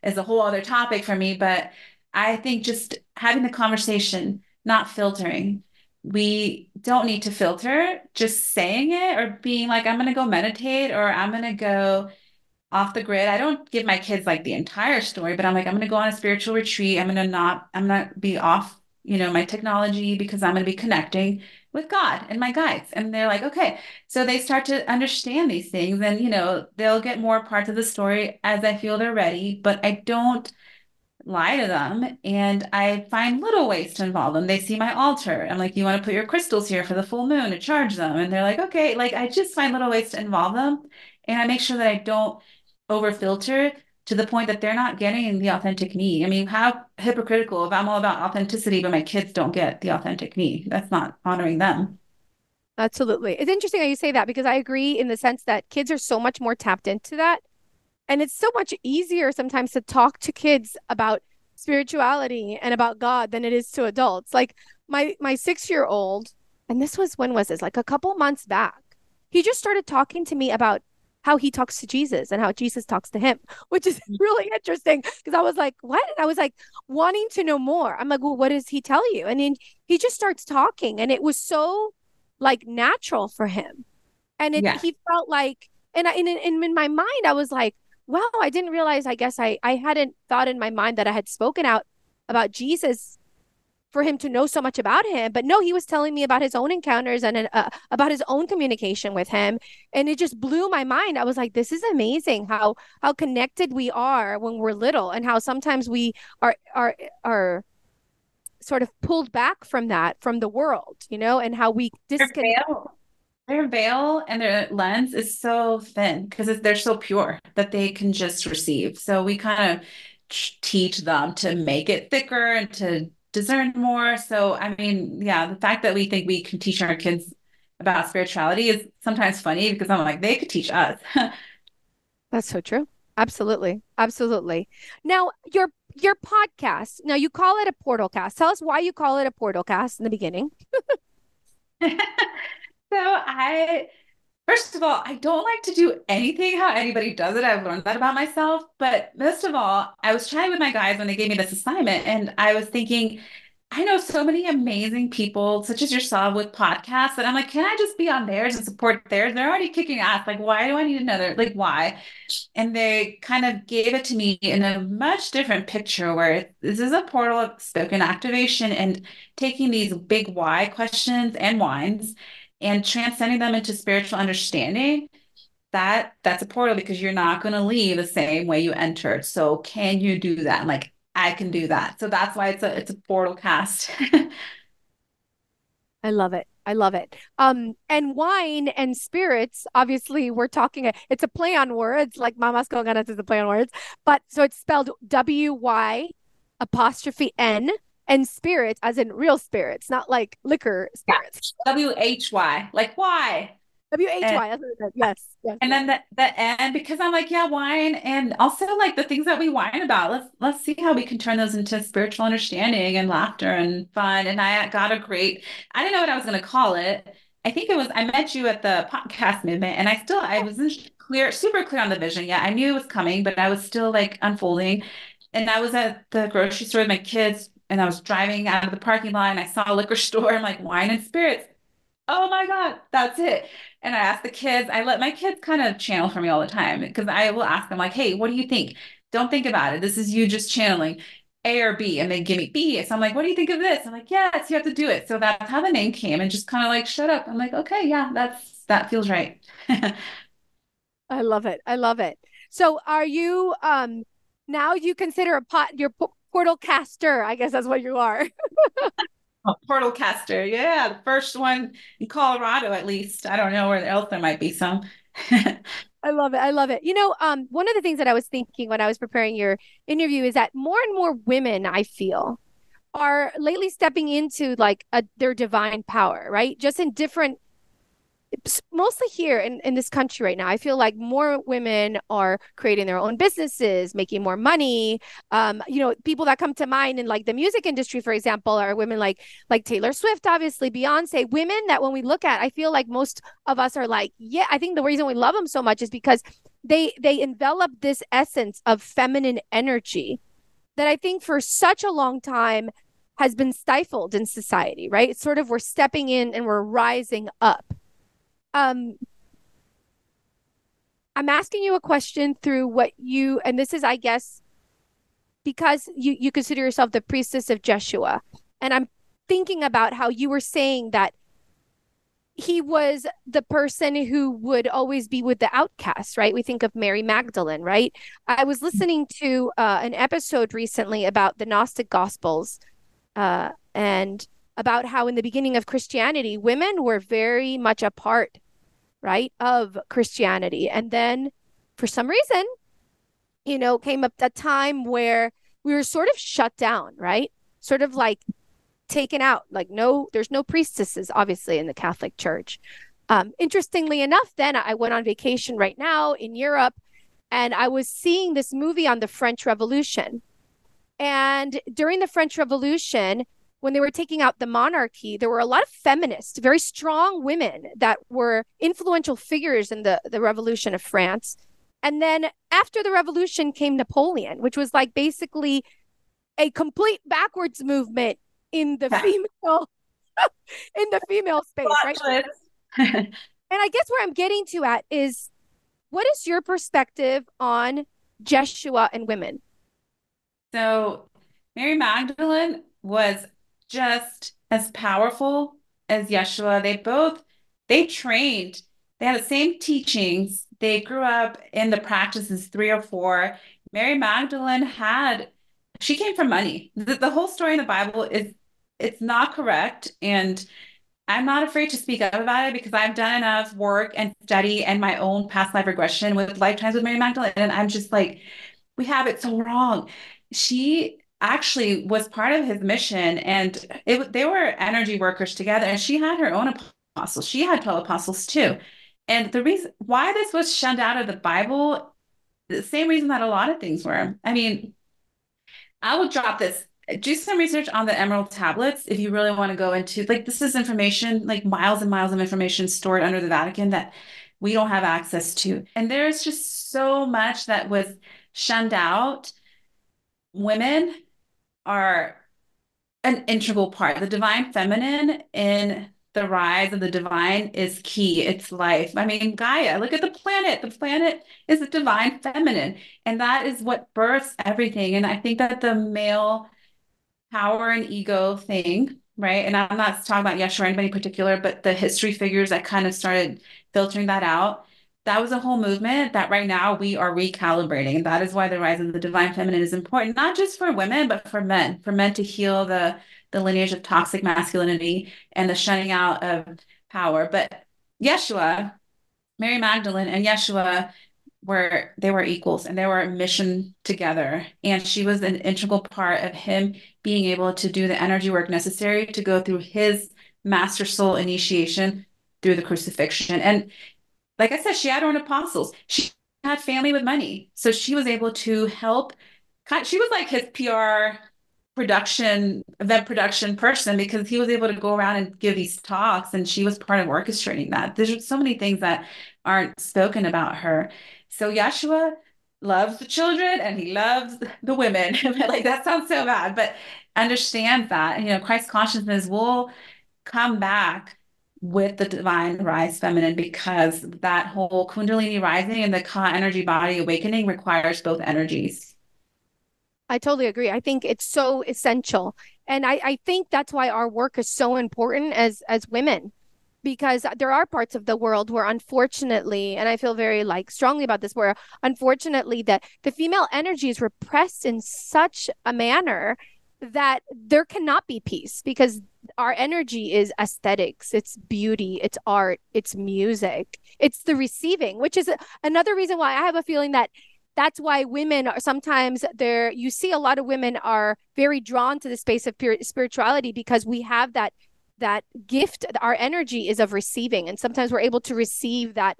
is a whole other topic for me. But I think just having the conversation, not filtering. We don't need to filter, just saying it or being like, I'm going to go meditate or I'm going to go off the grid. I don't give my kids like the entire story, but I'm like, I'm going to go on a spiritual retreat. I'm going to not, I'm not be off, you know, my technology because I'm going to be connecting with God and my guides. And they're like, okay. So they start to understand these things and, you know, they'll get more parts of the story as I feel they're ready, but I don't lie to them and I find little ways to involve them. They see my altar. I'm like, you want to put your crystals here for the full moon to charge them? And they're like, okay. Like I just find little ways to involve them. And I make sure that I don't over filter to the point that they're not getting the authentic me. I mean, how hypocritical if I'm all about authenticity, but my kids don't get the authentic me. That's not honoring them. Absolutely. It's interesting how you say that because I agree in the sense that kids are so much more tapped into that. And it's so much easier sometimes to talk to kids about spirituality and about God than it is to adults. Like my my 6-year-old, and this was when was this? Like a couple months back. He just started talking to me about how he talks to Jesus and how Jesus talks to him, (laughs) which is mm. really interesting because I was like, what? And I was like wanting to know more. I'm like, well, what does he tell you? And then he just starts talking and it was so like natural for him. And it, yeah. he felt like, and I, and in, in my mind, I was like, wow, I didn't realize, I guess I, I hadn't thought in my mind that I had spoken out about Jesus for him to know so much about him. But no, he was telling me about his own encounters and uh, about his own communication with him, and it just blew my mind. I was like, "This is amazing how how connected we are when we're little, and how sometimes we are are are." sort of pulled back from that from the world you know and how we disconnect their veil, their veil and their lens is so thin because they're so pure that they can just receive so we kind of teach them to make it thicker and to discern more. So, I mean, yeah, the fact that we think we can teach our kids about spirituality is sometimes funny because I'm like, they could teach us. (laughs) That's so true. Absolutely. Absolutely. Now, your your podcast. Now you call it a portal cast. Tell us why you call it a portal cast in the beginning. (laughs) so I First of all, I don't like to do anything how anybody does it. I've learned that about myself. But most of all, I was chatting with my guys when they gave me this assignment, and I was thinking, I know so many amazing people, such as yourself, with podcasts. And I'm like, can I just be on theirs and support theirs? They're already kicking ass. Like, why do I need another? Like, why? And they kind of gave it to me in a much different picture where this is a portal of spoken activation and taking these big why questions and whys and transcending them into spiritual understanding that that's a portal because you're not going to leave the same way you entered. So can you do that? Like i can do that. So that's why it's a it's a portal cast. (laughs) I love it. I love it. Um, and wine and spirits, obviously, we're talking, it's a play on words, like Mamas con Ganas is a play on words. But so it's spelled W Y apostrophe N and spirits as in real spirits, not like liquor spirits. W H Y. Like why? W H Y. Yes. Yes. And then the the end because I'm like, yeah, wine and also like the things that we whine about. Let's let's see how we can turn those into spiritual understanding and laughter and fun. And I got a great, I didn't know what I was gonna call it. I think it was I met you at the podcast movement and I still I wasn't clear, super clear on the vision yet. I knew it was coming, but I was still like unfolding. And I was at the grocery store with my kids and I was driving out of the parking lot and I saw a liquor (laughs) store. I'm like, wine and spirits. Oh my God, that's it. And I asked the kids, I let my kids kind of channel for me all the time because I will ask them, like, hey, what do you think? Don't think about it. This is you just channeling A or B. And they give me B. So I'm like, what do you think of this? I'm like, yes, you have to do it. So that's how the name came and just kind of like, shut up. I'm like, okay, yeah, that's that feels right. (laughs) I love it. I love it. So are you um now you consider a pot your portal caster? I guess that's what you are. (laughs) a portal caster. Yeah, the first one in Colorado at least. I don't know where else there might be some. (laughs) I love it. I love it. You know, um, one of the things that I was thinking when I was preparing your interview is that more and more women, I feel, are lately stepping into like a, their divine power, right? Just in different mostly here in, in this country right now. I feel like more women are creating their own businesses making more money. Um, you know people that come to mind in like the music industry for example are women like like taylor swift obviously beyonce women that when we look at i feel like most of us are like yeah i think the reason we love them so much is because they they envelop this essence of feminine energy that i think for such a long time has been stifled in society right? Sort of we're stepping in and we're rising up um I'm asking you a question through what you and this is I guess because you you consider yourself the priestess of Yeshua and I'm thinking about how you were saying that he was the person who would always be with the outcasts, right? We think of Mary Magdalene, right? I was listening to uh, an episode recently about the Gnostic Gospels, uh, and about how in the beginning of Christianity, women were very much a part right, of Christianity. And then for some reason, you know, came up a time where we were sort of shut down, right? Sort of like taken out. Like, no, there's no priestesses, obviously, in the Catholic Church. Um, interestingly enough, then I went on vacation right now in Europe and I was seeing this movie on the French Revolution. And during the French Revolution, when they were taking out the monarchy, there were a lot of feminists, very strong women that were influential figures in the, the revolution of France. And then after the revolution came Napoleon, which was like basically a complete backwards movement in the (laughs) female (laughs) in the female space, right? (laughs) and I guess where I'm getting to at is what is your perspective on Yeshua and women? So Mary Magdalene was just as powerful as Yeshua. They both they trained. They had the same teachings. They grew up in the practices three or four. Mary Magdalene had she came from money. The, the whole story in the Bible is it's not correct and I'm not afraid to speak up about it because I've done enough work and study and my own past life regression with lifetimes with Mary Magdalene. And I'm just like, we have it so wrong. She actually was part of his mission and it, they were energy workers together and she had her own apostles. She had 12 apostles too. And the reason why this was shunned out of the bible the same reason that a lot of things were. I mean i will drop this. Do some research on the emerald tablets if you really want to go into like this is information like miles and miles of information stored under the vatican that we don't have access to. And there's just so much that was shunned out. Women are an integral part. The divine feminine in the rise of the divine is key. It's life. I mean, Gaia, look at the planet. The planet is a divine feminine, and that is what births everything. And I think that the male power and ego thing, right? And I'm not talking about Yeshua or anybody in particular, but the history figures that kind of started filtering that out that was a whole movement that right now we are recalibrating. That is why the rise of the divine feminine is important, not just for women, but for men, for men to heal the, the lineage of toxic masculinity and the shutting out of power. But Yeshua, Mary Magdalene and Yeshua were they were equals and they were a mission together. And she was an integral part of him being able to do the energy work necessary to go through his master soul initiation through the crucifixion. And like I said, she had her own apostles. She had family with money. So she was able to help. She was like his PR production, event production person because he was able to go around and give these talks and she was part of orchestrating that. There's so many things that aren't spoken about her. So Yeshua loves the children and he loves the women. (laughs) like that sounds so bad, but understand that, you know, Christ consciousness will come back with the divine rise feminine because that whole kundalini rising and the ka energy body awakening requires both energies. I totally agree. I think it's so essential. And i i think that's why our work is so important as as women because there are parts of the world where unfortunately and i feel very like strongly about this where unfortunately that the female energy is repressed in such a manner that there cannot be peace because our energy is aesthetics, it's beauty, it's art, it's music, it's the receiving, which is another reason why I have a feeling that that's why women are sometimes there you see a lot of women are very drawn to the space of spirituality because we have that that gift our energy is of receiving and sometimes we're able to receive that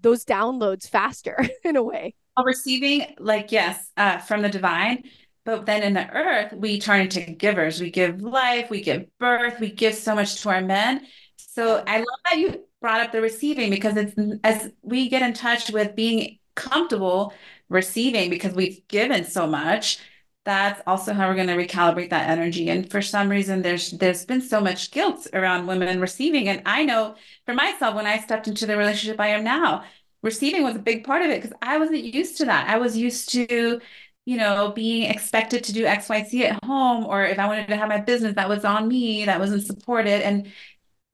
those downloads faster (laughs) in a way. Receiving like yes uh, from the divine but then in the earth, we turn into givers. We give life, we give birth, we give so much to our men. So I love that you brought up the receiving because it's as we get in touch with being comfortable receiving because we've given so much that's also how we're going to recalibrate that energy and for some reason there's there's been so much guilt around women receiving and i know for myself when i stepped into the relationship i am now receiving was a big part of it because i wasn't used to that i was used to you know, being expected to do X, Y, Z at home, or if I wanted to have my business, that was on me, that wasn't supported. And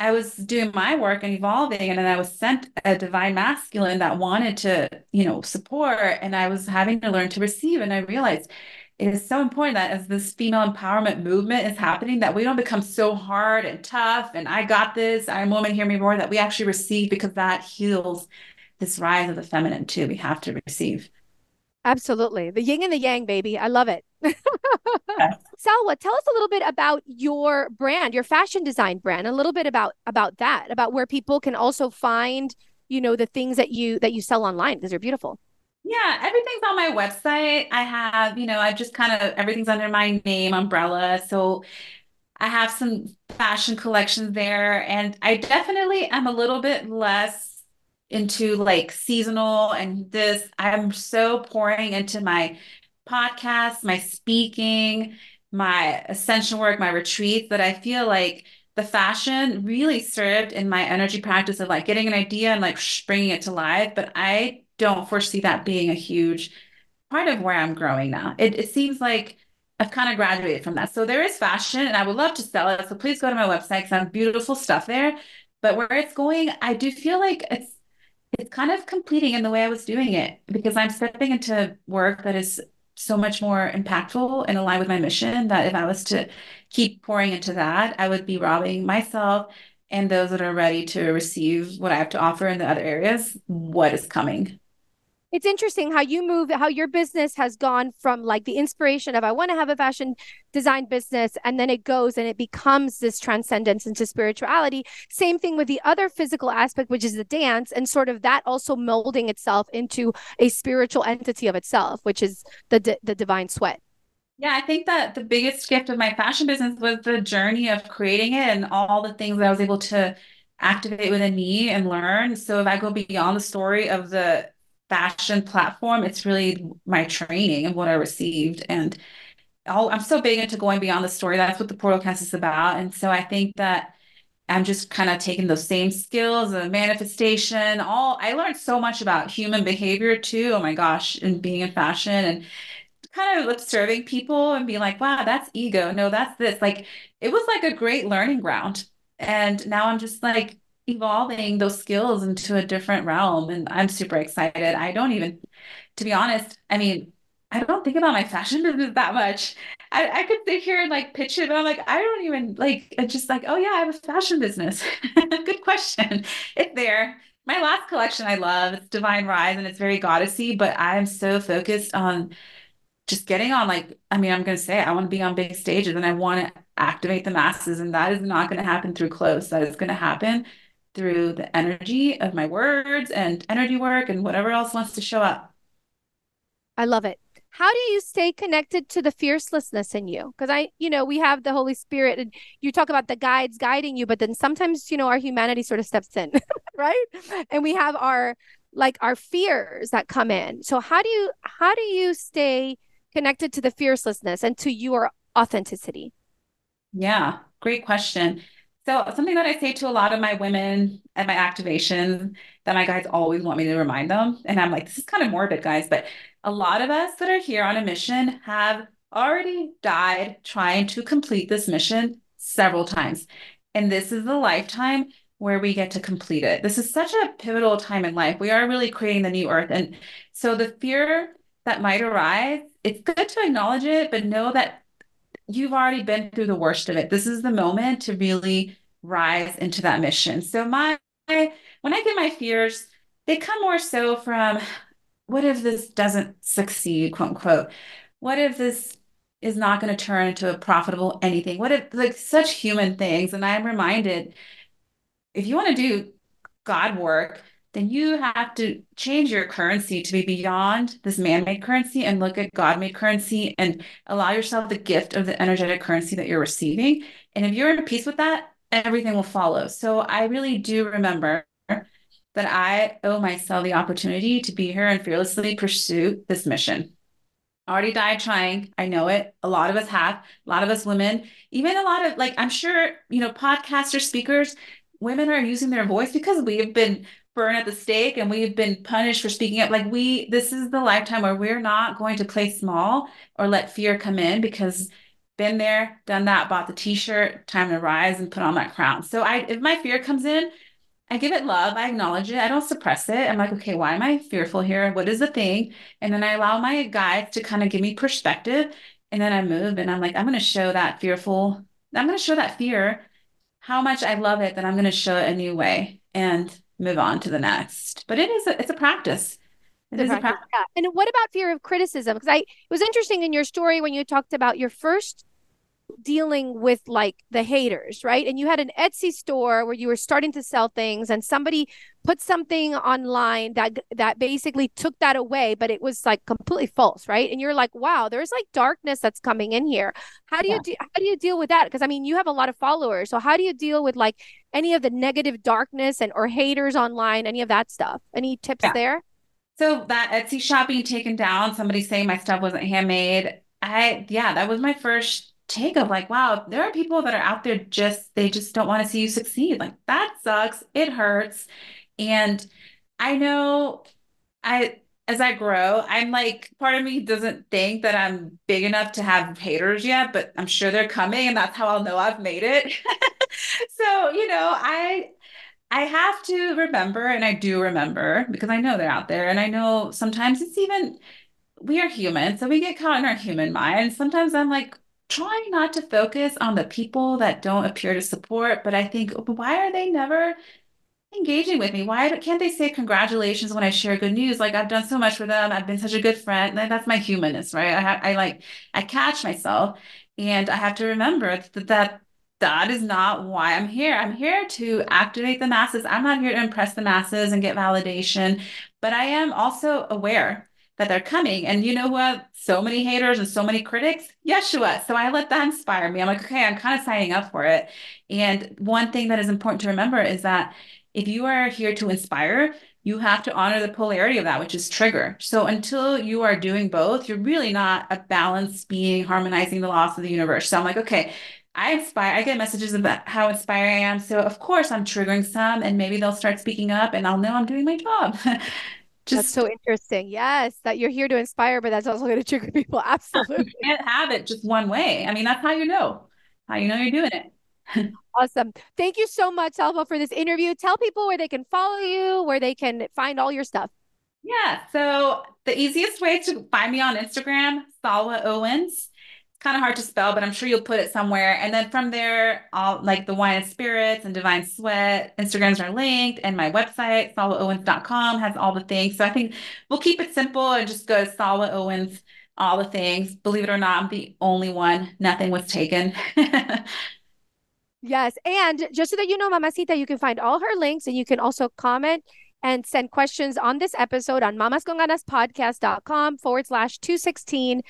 I was doing my work and evolving, and then I was sent a divine masculine that wanted to, you know, support, and I was having to learn to receive. And I realized it is so important that as this female empowerment movement is happening, that we don't become so hard and tough and I got this, I'm woman, hear me more, that we actually receive because that heals this rise of the feminine too. We have to receive. Absolutely. The yin and the yang, baby. I love it. Salwa, (laughs) tell us a little bit about your brand, your fashion design brand, a little bit about about that, about where people can also find, you know, the things that you that you sell online because they're beautiful. Yeah, everything's on my website. I have, you know, I just kind of everything's under my name umbrella. So I have some fashion collections there and I definitely am a little bit less into like seasonal and this. I'm so pouring into my podcast, my speaking, my ascension work, my retreats that I feel like the fashion really served in my energy practice of like getting an idea and like bringing it to life. But I don't foresee that being a huge part of where I'm growing now. It, it seems like I've kind of graduated from that. So there is fashion and I would love to sell it. So please go to my website because I have beautiful stuff there. But where it's going, I do feel like it's it's kind of completing in the way I was doing it because I'm stepping into work that is so much more impactful and aligned with my mission that if I was to keep pouring into that, I would be robbing myself and those that are ready to receive what I have to offer in the other areas, what is coming it's interesting how you move how your business has gone from like the inspiration of i want to have a fashion design business and then it goes and it becomes this transcendence into spirituality same thing with the other physical aspect which is the dance and sort of that also molding itself into a spiritual entity of itself which is the the divine sweat yeah, I think that the biggest gift of my fashion business was the journey of creating it and all the things that I was able to activate within me and learn. So if I go beyond the story of the fashion platform. It's really my training and what I received. And all, I'm so big into going beyond the story. That's what the Portalcast is about. And so I think that I'm just kind of taking those same skills, the manifestation, all I learned so much about human behavior too. Oh my gosh, and being in fashion and kind of observing people and being like, wow, that's ego. No, that's this. Like it was like a great learning ground. And now I'm just like evolving those skills into a different realm. And I'm super excited. I don't even, to be honest, I mean, I don't think about my fashion (laughs) business that much. I, I could sit here and like pitch it, but I'm like, I don't even like, it's just like, oh yeah, I have a fashion business. (laughs) Good question. It's there. my last collection I love. It's Divine Rise and it's very goddessy, but I'm so focused on just getting on like, I mean, I'm gonna say I want to be on big stages and I want to activate the masses. And that is not going to happen through clothes. That is going to happen through the energy of my words and energy work and whatever else wants to show up. I love it. How do you stay connected to the fiercelessness in you? Because I, you know, we have the Holy Spirit and you talk about the guides guiding you, but then sometimes, you know, our humanity sort of steps in, (laughs) right? And we have our like our fears that come in. So how do you how do you stay connected to the fiercelessness and to your authenticity? Yeah, great question. So something that I say to a lot of my women at my activation that my guys always want me to remind them, and I'm like, this is kind of morbid, guys, but a lot of us that are here on a mission have already died trying to complete this mission several times. And this is the lifetime where we get to complete it. This is such a pivotal time in life. We are really creating the new earth. And so the fear that might arise, it's good to acknowledge it, but know that you've already been through the worst of it. This is the moment to really rise into that mission. So my when I get my fears, they come more so from what if this doesn't succeed, quote unquote? What if this is not going to turn into a profitable anything? What if like such human things? And I'm reminded if you want to do God work, then you have to change your currency to be beyond this man-made currency and look at God-made currency and allow yourself the gift of the energetic currency that you're receiving. And if you're in peace with that, everything will follow. So I really do remember that I owe myself the opportunity to be here and fearlessly pursue this mission. I already died trying. I know it. A lot of us have, a lot of us women, even a lot of like, I'm sure, you know, podcasters, speakers, women are using their voice because we've been burn at the stake and we've been punished for speaking up. Like we this is the lifetime where we're not going to play small or let fear come in because been there done that bought the t-shirt time to rise and put on that crown. So i if my fear comes in i give it love i acknowledge it i don't suppress it. I'm like okay why am i fearful here? What is the thing? And then i allow my guides to kind of give me perspective and then i move and i'm like i'm going to show that fearful i'm going to show that fear how much i love it that i'm going to show it a new way. And move on to the next. But it is a, it's a practice. It is practice. a practice. Yeah. And what about fear of criticism? Because I it was interesting in your story when you talked about your first dealing with like the haters, right? And you had an Etsy store where you were starting to sell things and somebody put something online that that basically took that away, but it was like completely false, right? And you're like, "Wow, there's like darkness that's coming in here." How do you do, how do you deal with that? Because I mean, you have a lot of followers. So how do you deal with like any of the negative darkness and or haters online, any of that stuff? Any tips yeah. there? So that Etsy shop being taken down, somebody saying my stuff wasn't handmade. I yeah, that was my first take of like, wow, there are people that are out there just they just don't want to see you succeed. Like that sucks. It hurts. And I know I as I grow, I'm like part of me doesn't think that I'm big enough to have haters yet, but I'm sure they're coming and that's how I'll know I've made it. (laughs) so, you know, I I have to remember and I do remember because I know they're out there and I know sometimes it's even we are human, so we get caught in our human mind. Sometimes I'm like, trying not to focus on the people that don't appear to support, but I think, why are they never engaging with me? Why can't they say congratulations when I share good news? Like I've done so much for them. I've been such a good friend. That's my humanness, right? I I like, I catch myself and I have to remember that, that that is not why I'm here. I'm here to activate the masses. I'm not here to impress the masses and get validation, but I am also aware that they're coming. And you know what? So many haters and so many critics, Yeshua. So I let that inspire me. I'm like, okay, I'm kind of signing up for it. And one thing that is important to remember is that if you are here to inspire, you have to honor the polarity of that, which is trigger. So until you are doing both, you're really not a balanced being harmonizing the laws of the universe. So I'm like, okay, I inspire, I get messages about how inspiring I am. So of course I'm triggering some and maybe they'll start speaking up and I'll know I'm doing my job. (laughs) Just that's so interesting. Yes, that you're here to inspire, but that's also going to trigger people. (laughs) Absolutely. You can't have it just one way. I mean, that's how you know. How you know you're doing it. (laughs) awesome. Thank you so much, Salwa, for this interview. Tell people where they can follow you, where they can find all your stuff. Yeah. So the easiest way to find me on Instagram, Salwa Owens kind of hard to spell, but I'm sure you'll put it somewhere. And then from there, all like the wine and spirits and divine sweat Instagrams are linked, and my website, salwaowens.com, has all the things. So I think we'll keep it simple and just go to Salwa Owens, all the things. Believe it or not, I'm the only one. Nothing was taken. (laughs) yes. And just so that you know, Mamacita, you can find all her links and you can also comment and send questions on this episode on mamasconganaspodcast.com forward slash 216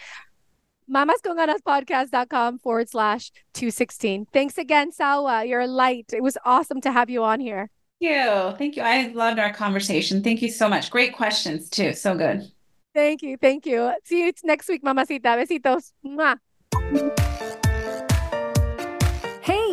mamasconganaspodcast.com forward slash 216. Thanks again, Salwa. You're a light. It was awesome to have you on here. Thank you. Thank you. I loved our conversation. Thank you so much. Great questions, too. So good. Thank you. Thank you. See you next week, mamacita. Besitos. Mwah.